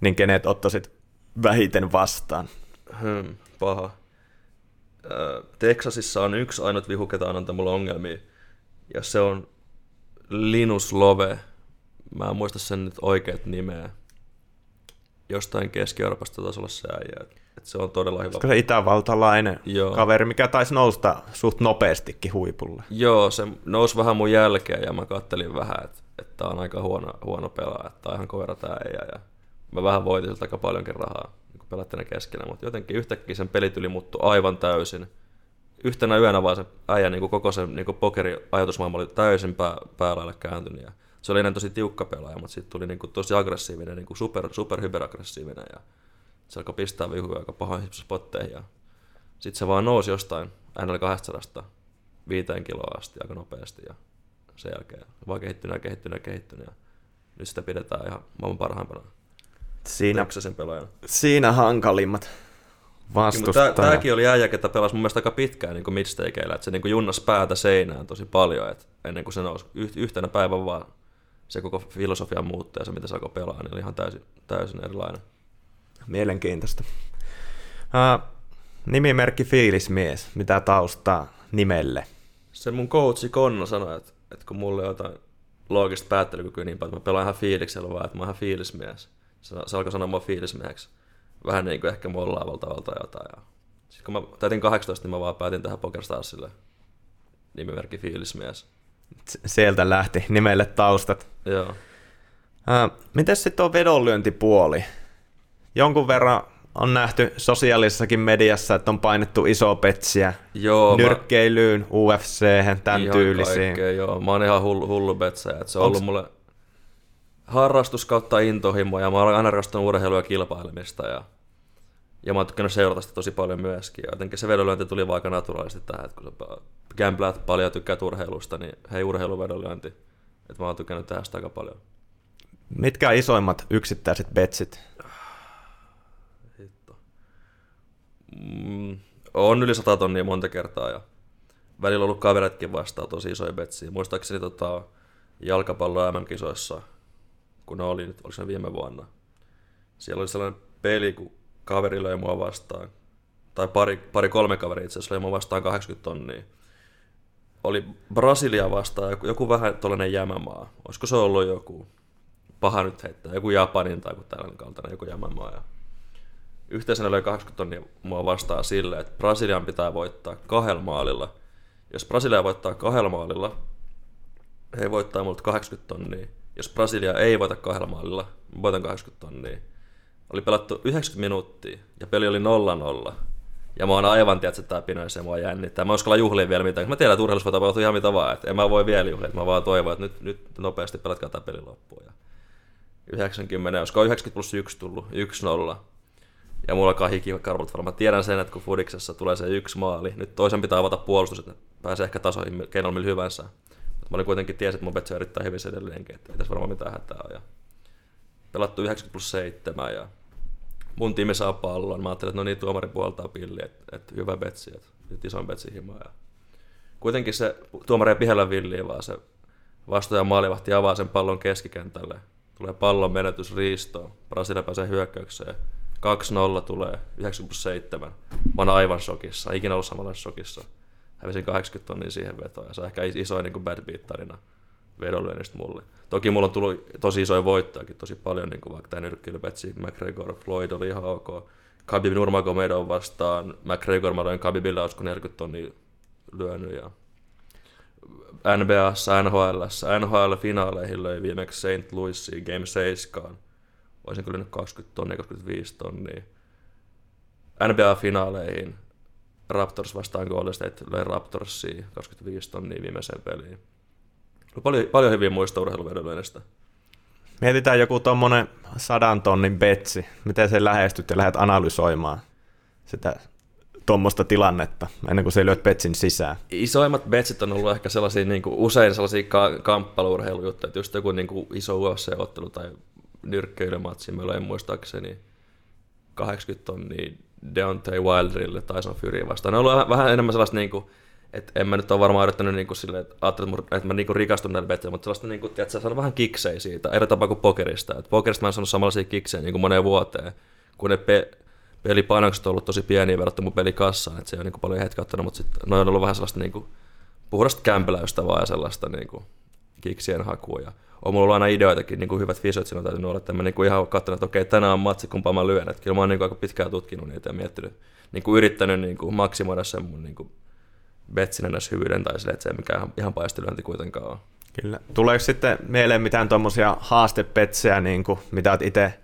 niin kenet ottaisit vähiten vastaan? Hmm, paha. Teksasissa on yksi ainut vihu, ketä on antanut mulle ongelmia, ja se on Linus Love. Mä en muista sen nyt oikeat nimeä. Jostain Keski-Euroopasta taisi olla se äijä. Et se on todella hyvä. Se itävaltalainen Joo. kaveri, mikä taisi nousta suht nopeastikin huipulle. Joo, se nousi vähän mun jälkeen ja mä kattelin vähän, että että tämä on aika huono, huono pelaa, että tämä on ihan kovera tämä ei. Ja mä vähän voitin siltä aika paljonkin rahaa, niin kun ne keskenään, mutta jotenkin yhtäkkiä sen pelityli muuttui aivan täysin. Yhtenä yönä vaan se äijä niin kuin koko sen niin pokeri ajatusmaailma oli täysin pää, päälaille kääntynyt. Ja se oli ennen tosi tiukka pelaaja, mutta sitten tuli niin kuin tosi aggressiivinen, niin kuin super, super hyperaggressiivinen. Ja se alkoi pistää vihuja aika pahoin spotteihin ja sitten se vaan nousi jostain NL200 viiteen kiloa asti aika nopeasti ja sen jälkeen vaan kehittynyt ja kehittynyt ja kehittynyt ja nyt sitä pidetään ihan maailman parhaimpana siinä, sen pelaajana. Siinä hankalimmat vastustajat. Tämäkin oli äijä, ketä pelasi mun mielestä aika pitkään niin midstakeillä, että se niin junnas päätä seinään tosi paljon, että ennen kuin se nousi yhtenä päivän vaan se koko filosofia muuttui ja se, mitä se alkoi pelaa, niin oli ihan täysin, täysin erilainen. Mielenkiintoista. Uh, nimimerkki Fiilismies, mitä taustaa nimelle? Se mun coachi Konna sanoi, että, että kun mulle on jotain loogista päättelykykyä niin paljon, että mä pelaan ihan fiiliksellä vaan, että mä oon ihan fiilismies. Se, se alkoi sanoa mua fiilismieheksi. Vähän niin kuin ehkä mollaavalta tavalta jotain. Ja sitten kun mä täytin 18, niin mä vaan päätin tähän PokerStarsille nimimerkki fiilismies. Sieltä lähti nimelle taustat. Joo. Uh, miten sitten tuo vedonlyöntipuoli? jonkun verran on nähty sosiaalisessakin mediassa, että on painettu iso petsiä joo, nyrkkeilyyn, mä... UFC, tämän ihan tyylisiin. Kaikkea, joo. Mä oon ihan hullu, hullu betsä. Että se on Onks... ollut mulle harrastus kautta intohimo ja mä oon aina rakastanut urheilua ja kilpailemista ja, ja mä oon tykännyt seurata sitä tosi paljon myöskin. Ja jotenkin se vedonlyönti tuli vaan aika naturaalisesti tähän, että kun sä gamblat paljon tykkää urheilusta, niin hei urheiluvedonlyönti. Että mä oon tykännyt tähän sitä aika paljon. Mitkä isoimmat yksittäiset betsit Mm, on yli 100 tonnia monta kertaa ja välillä on ollut kaveritkin vastaan tosi isoja betsiä. Muistaakseni tota, jalkapallo MM-kisoissa, kun ne oli nyt, oliko se viime vuonna. Siellä oli sellainen peli, kun kaveri löi mua vastaan, tai pari, pari kolme kaveria itse asiassa löi mua vastaan 80 tonnia. Oli Brasilia vastaan joku, joku vähän tollainen jämämaa. Olisiko se ollut joku, paha nyt heittää, joku Japanin tai joku tällainen kaltainen joku jämämaa. Ja yhteensä löi 80 tonnia mua vastaan silleen, että Brasilian pitää voittaa kahdella maalilla. Jos Brasilia voittaa kahdella maalilla, he voittaa multa 80 tonnia. Jos Brasilia ei voita kahdella maalilla, mä voitan 80 tonnia. Oli pelattu 90 minuuttia ja peli oli 0-0. Ja mä oon aivan, tiedät, että pinoissa ja mua jännittää. Mä uskalla juhlia vielä mitään. Mä tiedän, että urheilussa voi tapahtua ihan mitä vaan. Että en mä voi vielä juhlia. Mä vaan toivon, että nyt, nyt nopeasti pelatkaa tää peli loppuun. Ja 90, olisiko 90 plus 1 tullut, 1-0. Ja mulla alkaa hikikarvot varmaan. Tiedän sen, että kun Fudiksessa tulee se yksi maali, nyt toisen pitää avata puolustus, että pääsee ehkä tasoihin keinoilla hyvänsä. Mä olin kuitenkin tiesin, että mun betsi erittäin hyvin edelleenkin, että ei tässä varmaan mitään hätää ole. Ja pelattu 90 plus 7 ja mun tiimi saa pallon. Mä ajattelin, että no niin, tuomari puoltaa pilli, että, että hyvä betsi, että nyt ison betsi himaa. Ja kuitenkin se tuomari ei pihellä villiä, vaan se vastaaja maalivahti avaa sen pallon keskikentälle. Tulee pallon menetys riistoon. Brasilia pääsee hyökkäykseen. 2-0 tulee, 97. Mä oon aivan shokissa, ikinä ollut samalla shokissa. Hävisin 80 tonnia siihen vetoon ja se on ehkä isoin niin bad beat tarina vedonlyönnistä mulle. Toki mulla on tullut tosi isoja voittojakin tosi paljon, niin kuin vaikka tämä nyrkkilybetsi, McGregor, Floyd oli ihan ok. Khabib Nurmagomedov vastaan, McGregor mä löin Khabibille, olisiko 40 tonnia lyönyt ja NBA, NHL, NHL-finaaleihin löi viimeksi St. Louisiin Game 7 olisin kyllä nyt 20 tonnia, 25 tonnia. NBA-finaaleihin Raptors vastaan Golden State löi Raptorsia 25 tonnia viimeiseen peliin. Paljon, paljon hyviä muista urheiluvedonlyönnistä. Mietitään joku tuommoinen sadan tonnin betsi. Miten se lähestyt ja lähdet analysoimaan sitä tuommoista tilannetta, ennen kuin se lyöt betsin sisään? Isoimmat betsit on ollut ehkä sellaisia niin kuin, usein sellaisia ka- kamppailurheilujuttuja, että just joku niin kuin, iso UFC-ottelu tai nyrkkeilymatsi, meillä ei muistaakseni 80 tonnia Deontay Wilderille Tyson Fury vastaan. Ne on ollut vähän enemmän sellaista niin kuin, että en mä nyt ole varmaan yrittänyt niin kuin silleen, että ajattelin, että mä niin rikastun näillä betillä, mutta sellaista niin kuin, tiedätkö, saanut vähän kiksejä siitä, eri tapaa kuin pokerista. Et pokerista mä en saanut samanlaisia kiksejä niin kuin moneen vuoteen, kun ne pe- pelipainokset on ollut tosi pieniä verrattuna mun pelikassaan, että se on niin kuin paljon hetkä ottanut, mutta sitten noin on ollut vähän sellaista niin kuin, puhdasta kämpeläystä vaan ja sellaista niin kuin, kiksien hakua. Ja on mulla ollut aina ideoitakin, niin kuin hyvät fysiot siinä on täytynyt olla, mä niin kuin ihan katsonut, että okei, tänään on matsi, kumpaa mä lyön. Että kyllä mä oon niin kuin aika pitkään tutkinut niitä ja miettinyt, niin kuin yrittänyt niin kuin maksimoida sen mun niin kuin hyvyyden tai sille, että se ei mikään ihan paistelyointi kuitenkaan ole. Kyllä. Tuleeko sitten mieleen mitään tuommoisia haastepetsejä, niin kuin, mitä olet itse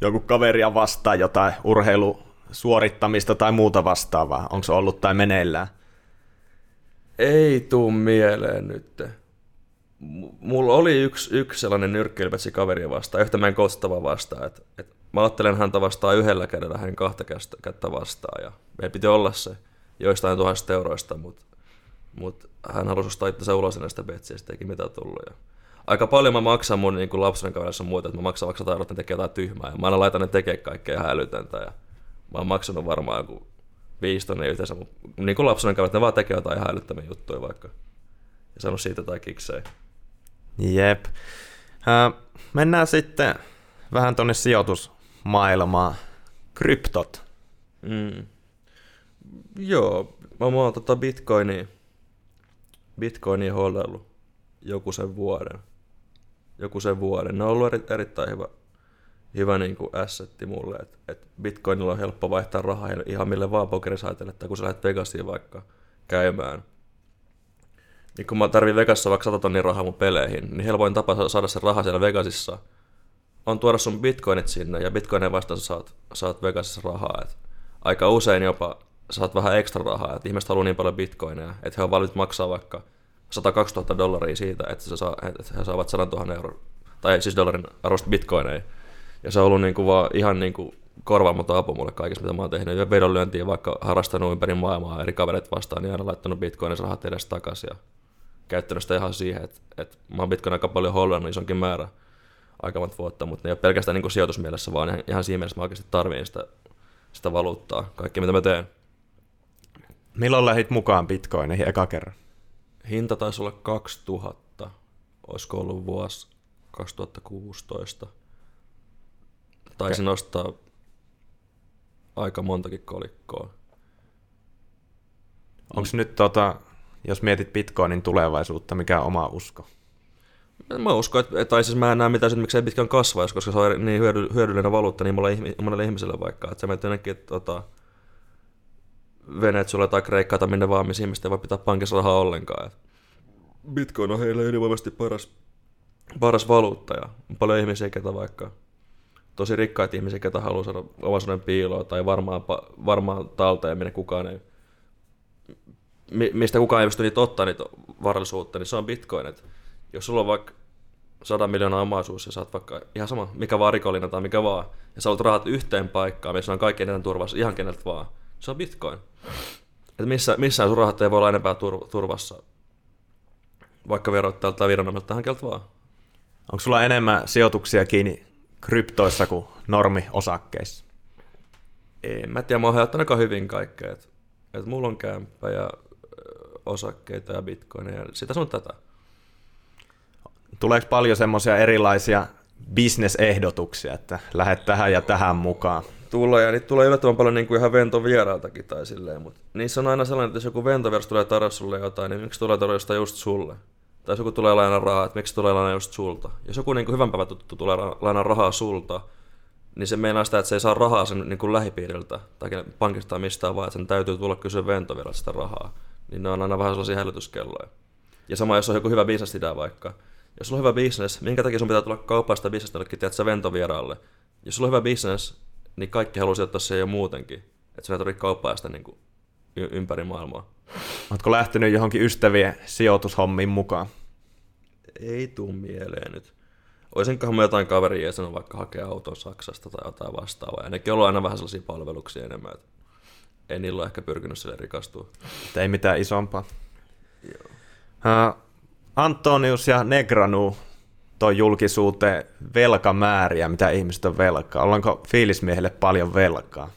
joku kaveria vastaan, jotain urheilusuorittamista tai muuta vastaavaa? Onko se ollut tai meneillään? Ei tuu mieleen nyt mulla oli yksi, yksi sellainen nyrkkeilypetsi kaveri vastaan, yhtä meidän kostava vastaan, että, että mä ajattelen häntä vastaan yhdellä kädellä, hän kahta kättä vastaan, ja meidän piti olla se joistain tuhansista euroista, mutta mut hän halusi ostaa itse ulos näistä betsiä, eikä mitään tullut. Ja aika paljon mä maksan mun niin lapsen kaverissa muuta, että mä maksan vaikka 100 euroa, että ne tekee jotain tyhmää, ja mä aina laitan ne tekemään kaikkea ihan älytöntä, ja mä oon maksanut varmaan joku viisi tonnia yhteensä, mutta niin kuin lapsen kaverit, ne vaan tekee jotain ihan älyttömiä juttuja vaikka, ja saanut siitä tai kiksejä. Jep. Äh, mennään sitten vähän tuonne sijoitusmaailmaan. Kryptot. Mm. Joo, mä oon tota bitcoinia, bitcoinia holdellut joku sen vuoden. Joku sen vuoden. Ne on ollut eri, erittäin hyvä, hyvä niin kuin assetti mulle, että et bitcoinilla on helppo vaihtaa rahaa ihan mille vaan pokerisaitelle, että kun sä lähdet Vegasiin vaikka käymään – niin kun mä tarvin Vegasissa vaikka 100 tonnia rahaa mun peleihin, niin helpoin tapa saada se raha siellä Vegasissa on tuoda sun bitcoinit sinne, ja bitcoinin vastaan saat, saat Vegasissa rahaa. Et aika usein jopa saat vähän ekstra rahaa, että ihmiset haluaa niin paljon bitcoineja, että he on valmiit maksaa vaikka 102 000 dollaria siitä, että, se saa, että he saavat 100 000 euroa, tai siis dollarin arvosta bitcoineja. Ja se on ollut niinku vaan ihan niinku korvaamaton apu mulle kaikessa, mitä mä oon tehnyt. Ja vedonlyöntiä vaikka harrastanut ympäri maailmaa eri kavereita vastaan, niin aina laittanut bitcoinin rahat edes takaisin. Ja käyttänyt sitä ihan siihen, että, että mä oon Bitcoin aika paljon hollannut isonkin määrä aika monta vuotta, mutta ne ei ole pelkästään niin sijoitusmielessä, vaan ihan, ihan siinä mielessä mä oikeasti tarviin sitä, sitä valuuttaa, kaikki mitä mä teen. Milloin lähdit mukaan bitcoiniin eka kerran? Hinta taisi olla 2000, olisiko ollut vuosi 2016. Taisin okay. ostaa aika montakin kolikkoa. Onko nyt, tota, jos mietit bitcoinin tulevaisuutta, mikä on oma usko? Mä uskon, että, tai siis mä en näe mitään, että miksei Bitcoin kasvaisi, koska se on niin hyödyllinen valuutta niin monelle, ihmiselle vaikka. Että se menee jonnekin, tota, Venezuela tai Kreikka tai minne vaan, missä ihmiset ei voi pitää pankissa rahaa ollenkaan. Et Bitcoin on heille ylivoimaisesti paras, paras valuutta ja on paljon ihmisiä, ketä vaikka tosi rikkaita ihmisiä, ketä haluaa saada omaisuuden piiloa tai varmaan, varmaan talteen, minne kukaan ei, mistä kukaan ei pysty niitä ottaa niitä varallisuutta, niin se on Bitcoin. Et jos sulla on vaikka 100 miljoonaa omaisuus ja saat vaikka ihan sama, mikä vaan rikollinen tai mikä vaan, ja sä rahat yhteen paikkaan, missä on kaikki eniten turvassa, ihan keneltä vaan, se on bitcoin. Et missä, missään sun rahat ei voi olla enempää turvassa, vaikka verottajalta tai viranomaiselta tähän keltä vaan. Onko sulla enemmän sijoituksia kiinni kryptoissa kuin normi-osakkeissa? En mä tiedä, mä oon aika hyvin kaikkea. Et, et mulla on kämppä ja osakkeita ja bitcoinia ja sitä sun tätä. Tuleeko paljon semmoisia erilaisia bisnesehdotuksia, että lähdet tähän ja tähän mukaan? Tulee, ja niitä tulee yllättävän paljon niin kuin ihan ventovierailtakin tai silleen, mutta niissä on aina sellainen, että jos joku ventovieras tulee tarjoa sulle jotain, niin miksi tulee tarjoa just sulle? Tai jos joku tulee lainaa rahaa, että miksi tulee lainaa just sulta? Jos joku niin kuin hyvän päivän tuttu tulee lainaa rahaa sulta, niin se meinaa sitä, että se ei saa rahaa sen niin kuin lähipiiriltä tai pankista tai mistään, vaan että sen täytyy tulla kysyä ventovieralta sitä rahaa. Niin ne on aina vähän sellaisia hälytyskelloja. Ja sama, jos on joku hyvä bisnesidea vaikka, jos sulla on hyvä business, minkä takia sun pitää tulla kauppaa sitä bisnestä jollekin, tiedät sä ventovieraalle? Jos sulla on hyvä business, niin kaikki haluaa sijoittaa se jo muutenkin. Että sun ei tarvitse kauppaa sitä niin kuin y- ympäri maailmaa. Oletko lähtenyt johonkin ystävien sijoitushommiin mukaan? Ei tuu mieleen nyt. Olisinkohan mä jotain kaveria sanonut vaikka hakea auton Saksasta tai jotain vastaavaa. Ja nekin on aina vähän sellaisia palveluksia enemmän. Että ei niillä ole ehkä pyrkinyt sille rikastua. Ei mitään isompaa. Joo. Uh, Antonius ja Negranu toi julkisuuteen velkamääriä, mitä ihmiset on velkaa. Ollaanko fiilismiehelle paljon velkaa?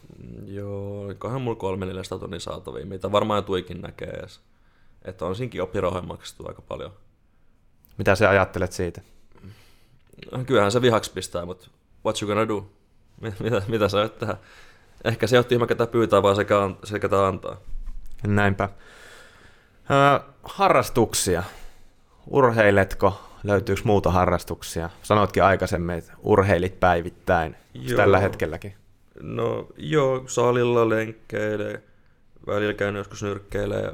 Joo, olikohan mulla kolme neljästä tonnin saatavia, mitä varmaan tuikin näkee edes. Että on siinkin oppirahoja maksettu aika paljon. Mitä sä ajattelet siitä? No, kyllähän se vihaksi pistää, mutta what you gonna do? Mitä, mitä sä oot tehdä? Ehkä se on tyhmä, ketä pyytää, vaan sekä, se, ketä antaa. Näinpä. Öö, harrastuksia. Urheiletko? Löytyykö muuta harrastuksia? Sanoitkin aikaisemmin, että urheilit päivittäin tällä hetkelläkin. No joo, salilla lenkkeilee, välillä käyn joskus nyrkkeilee,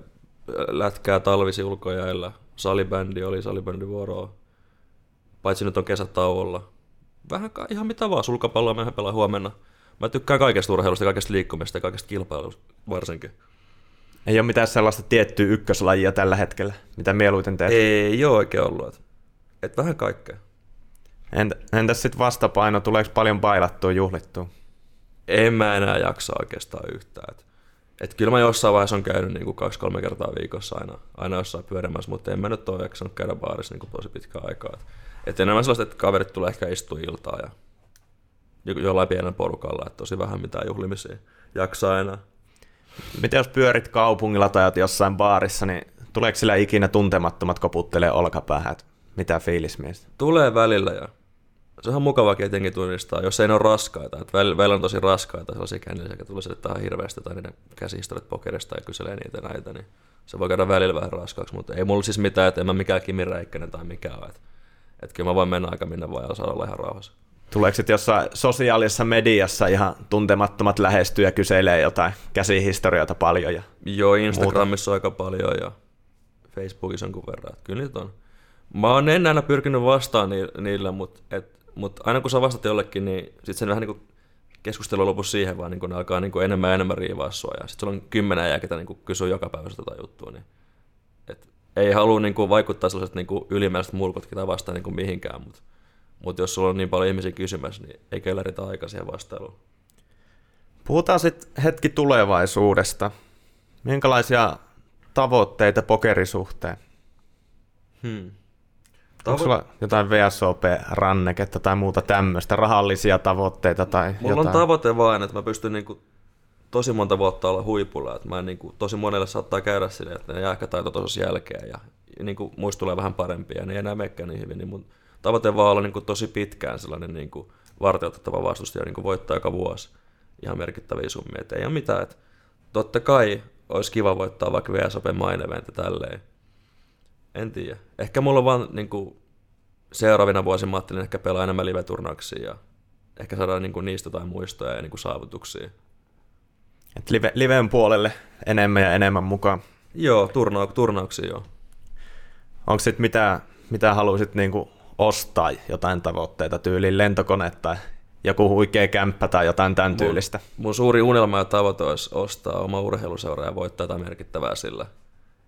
lätkää talvisi ulkojailla. Salibändi oli salibändi vuoroa. Paitsi nyt on kesätauolla. Vähän ihan mitä vaan, sulkapalloa mehän pelaa huomenna. Mä tykkään kaikesta urheilusta, kaikesta liikkumista ja kaikesta kilpailusta varsinkin. Ei ole mitään sellaista tiettyä ykköslajia tällä hetkellä, mitä mieluiten teet? Ei ole oikein ollut. Et, et vähän kaikkea. Entä, entäs sitten vastapaino, tuleeko paljon bailattua, juhlittua? En mä enää jaksa oikeastaan yhtään. Et, et kyllä mä jossain vaiheessa on käynyt niinku kaksi-kolme kertaa viikossa aina, aina jossain pyörimässä, mutta en mä nyt ole jaksanut käydä baarissa niinku tosi pitkään aikaa. Et, et enemmän sellaista, että kaverit tulee ehkä istua iltaa ja jollain pienellä porukalla, että tosi vähän mitään juhlimisia jaksaa enää. Miten jos pyörit kaupungilla tai jossain baarissa, niin tuleeko sillä ikinä tuntemattomat koputtelee olkapäähän, mitä fiilis miestä? Tulee välillä ja se on mukava tietenkin tunnistaa, jos ei ne ole raskaita. Että välillä, välillä on tosi raskaita sellaisia kännisiä, jotka tulee selittää hirveästi tai niiden käsihistoriat pokerista ja kyselee niitä näitä, niin se voi käydä välillä vähän raskaaksi, mutta ei mulla siis mitään, että en mä mikään Kimi Räikkönen tai mikään ole. Että, että kyllä mä voin mennä aika minne vaan ja saada olla ihan rauhassa. Tuleeko sitten jossain sosiaalisessa mediassa ihan tuntemattomat lähestyy ja kyselee jotain käsihistorioita paljon? Ja Joo, Instagramissa muuta. aika paljon ja Facebookissa jonkun verran. Kyllä niitä on. Mä oon ennen aina pyrkinyt vastaan niillä, mutta, et, mutta aina kun sä vastat jollekin, niin sitten se vähän niin kuin keskustelu lopu siihen, vaan niin kun ne alkaa niin kuin enemmän ja enemmän riivaa sua. Ja sitten sulla on kymmenen jää, ketä niin kysyy joka päivä tätä juttua. Niin, et, ei halua niin vaikuttaa sellaiset niin ylimääräiset mulkut, ketä vastaa niin mihinkään, mutta mutta jos sulla on niin paljon ihmisiä kysymässä, niin ei kyllä riitä aikaa siihen vastailuun. Puhutaan sitten hetki tulevaisuudesta. Minkälaisia tavoitteita pokerisuhteen? Hmm. Tavo- Onko sulla jotain VSOP-ranneketta tai muuta tämmöistä, rahallisia tavoitteita tai Mulla jotain? on tavoite vain, että mä pystyn niinku tosi monta vuotta olla huipulla. Että mä en, niin kuin, tosi monelle saattaa käydä silleen, että ne jää ehkä jälkeen ja niin kuin, muista tulee vähän parempia ja ne ei enää menekään niin hyvin. Niin mun tavoite vaan olla niin kuin, tosi pitkään sellainen niin kuin, varteutettava vastustaja niin kuin voittaa joka vuosi ihan merkittäviä summia. Et ei ole mitään. Et totta kai olisi kiva voittaa vaikka VSOP main event tälleen. En tiedä. Ehkä mulla on vaan niin kuin, seuraavina vuosina mä ajattelin ehkä pelaa enemmän live-turnauksia ja ehkä saada niin kuin, niistä jotain muistoja ja niin kuin, saavutuksia. Et live, liven puolelle enemmän ja enemmän mukaan. Joo, turna- turnauksia joo. Onko sitten mitä, mitä haluaisit niinku ostaa, jotain tavoitteita, tyyliin lentokone tai joku huikea kämppä tai jotain tämän tyylistä? Mun, mun suuri unelma ja tavoite olisi ostaa oma urheiluseura ja voittaa jotain merkittävää sillä.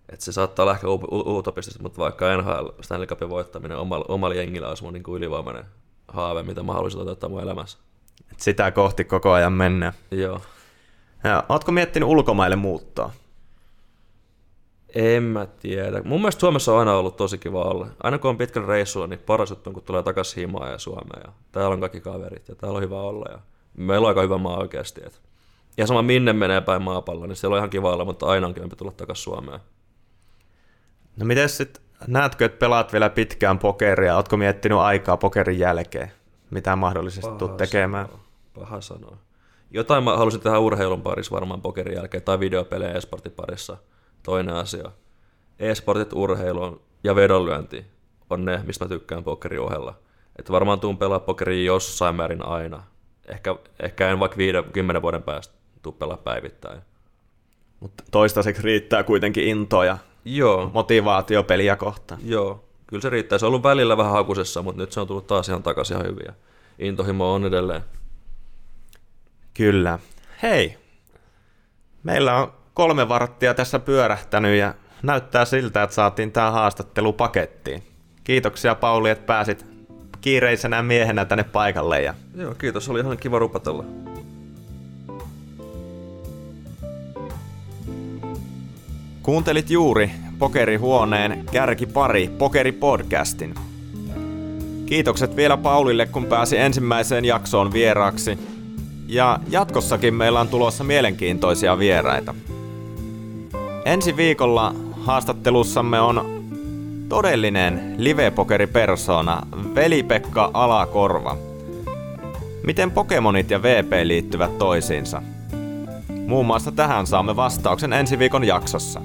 Et se saattaa olla ehkä utopistista, mutta vaikka NHL Stanley Cupin voittaminen omalla, omalla jengillä olisi mun niin kuin ylivoimainen haave, mitä mä haluaisin toteuttaa mun elämässä. Et sitä kohti koko ajan mennä. Joo. Ja, ootko miettinyt ulkomaille muuttaa? En mä tiedä. Mun mielestä Suomessa on aina ollut tosi kiva olla. Aina kun on pitkän reissulla, niin paras juttu on, kun tulee takaisin himaan ja Suomeen. Ja täällä on kaikki kaverit ja täällä on hyvä olla. Ja meillä on aika hyvä maa oikeasti. Et. Ja sama minne menee päin maapalloa, niin siellä on ihan kiva olla, mutta aina on kivempi tulla takaisin Suomeen. No miten sitten, näetkö, että pelaat vielä pitkään pokeria? Ootko miettinyt aikaa pokerin jälkeen? Mitä mahdollisesti tulet tekemään? Sanoa. Paha sanoa. Jotain mä halusin tehdä urheilun parissa varmaan pokerin jälkeen tai videopelejä esportin parissa. Toinen asia. E-sportit, urheilu ja vedonlyönti on ne, mistä mä tykkään pokerin ohella. Että varmaan tuun pelaa pokeria jossain määrin aina. Ehkä, ehkä en vaikka 50 vuoden päästä tuu pelaa päivittäin. Mutta toistaiseksi riittää kuitenkin intoa ja Joo, motivaatio peliä kohtaan. joo. Kyllä se riittää. Se on ollut välillä vähän hakusessa, mutta nyt se on tullut taas ihan takaisin ihan hyvin. ja Intohimo on edelleen. Kyllä. Hei, meillä on kolme varttia tässä pyörähtänyt ja näyttää siltä, että saatiin tämä haastattelu pakettiin. Kiitoksia Pauli, että pääsit kiireisenä miehenä tänne paikalle. Ja Joo, kiitos. Oli ihan kiva rupatella. kuuntelit juuri Pokerihuoneen Kärkipari Pokeri-podcastin. Kiitokset vielä Paulille, kun pääsi ensimmäiseen jaksoon vieraaksi. Ja jatkossakin meillä on tulossa mielenkiintoisia vieraita. Ensi viikolla haastattelussamme on todellinen live-pokeripersona Veli-Pekka Alakorva. Miten Pokemonit ja VP liittyvät toisiinsa? Muun muassa tähän saamme vastauksen ensi viikon jaksossa.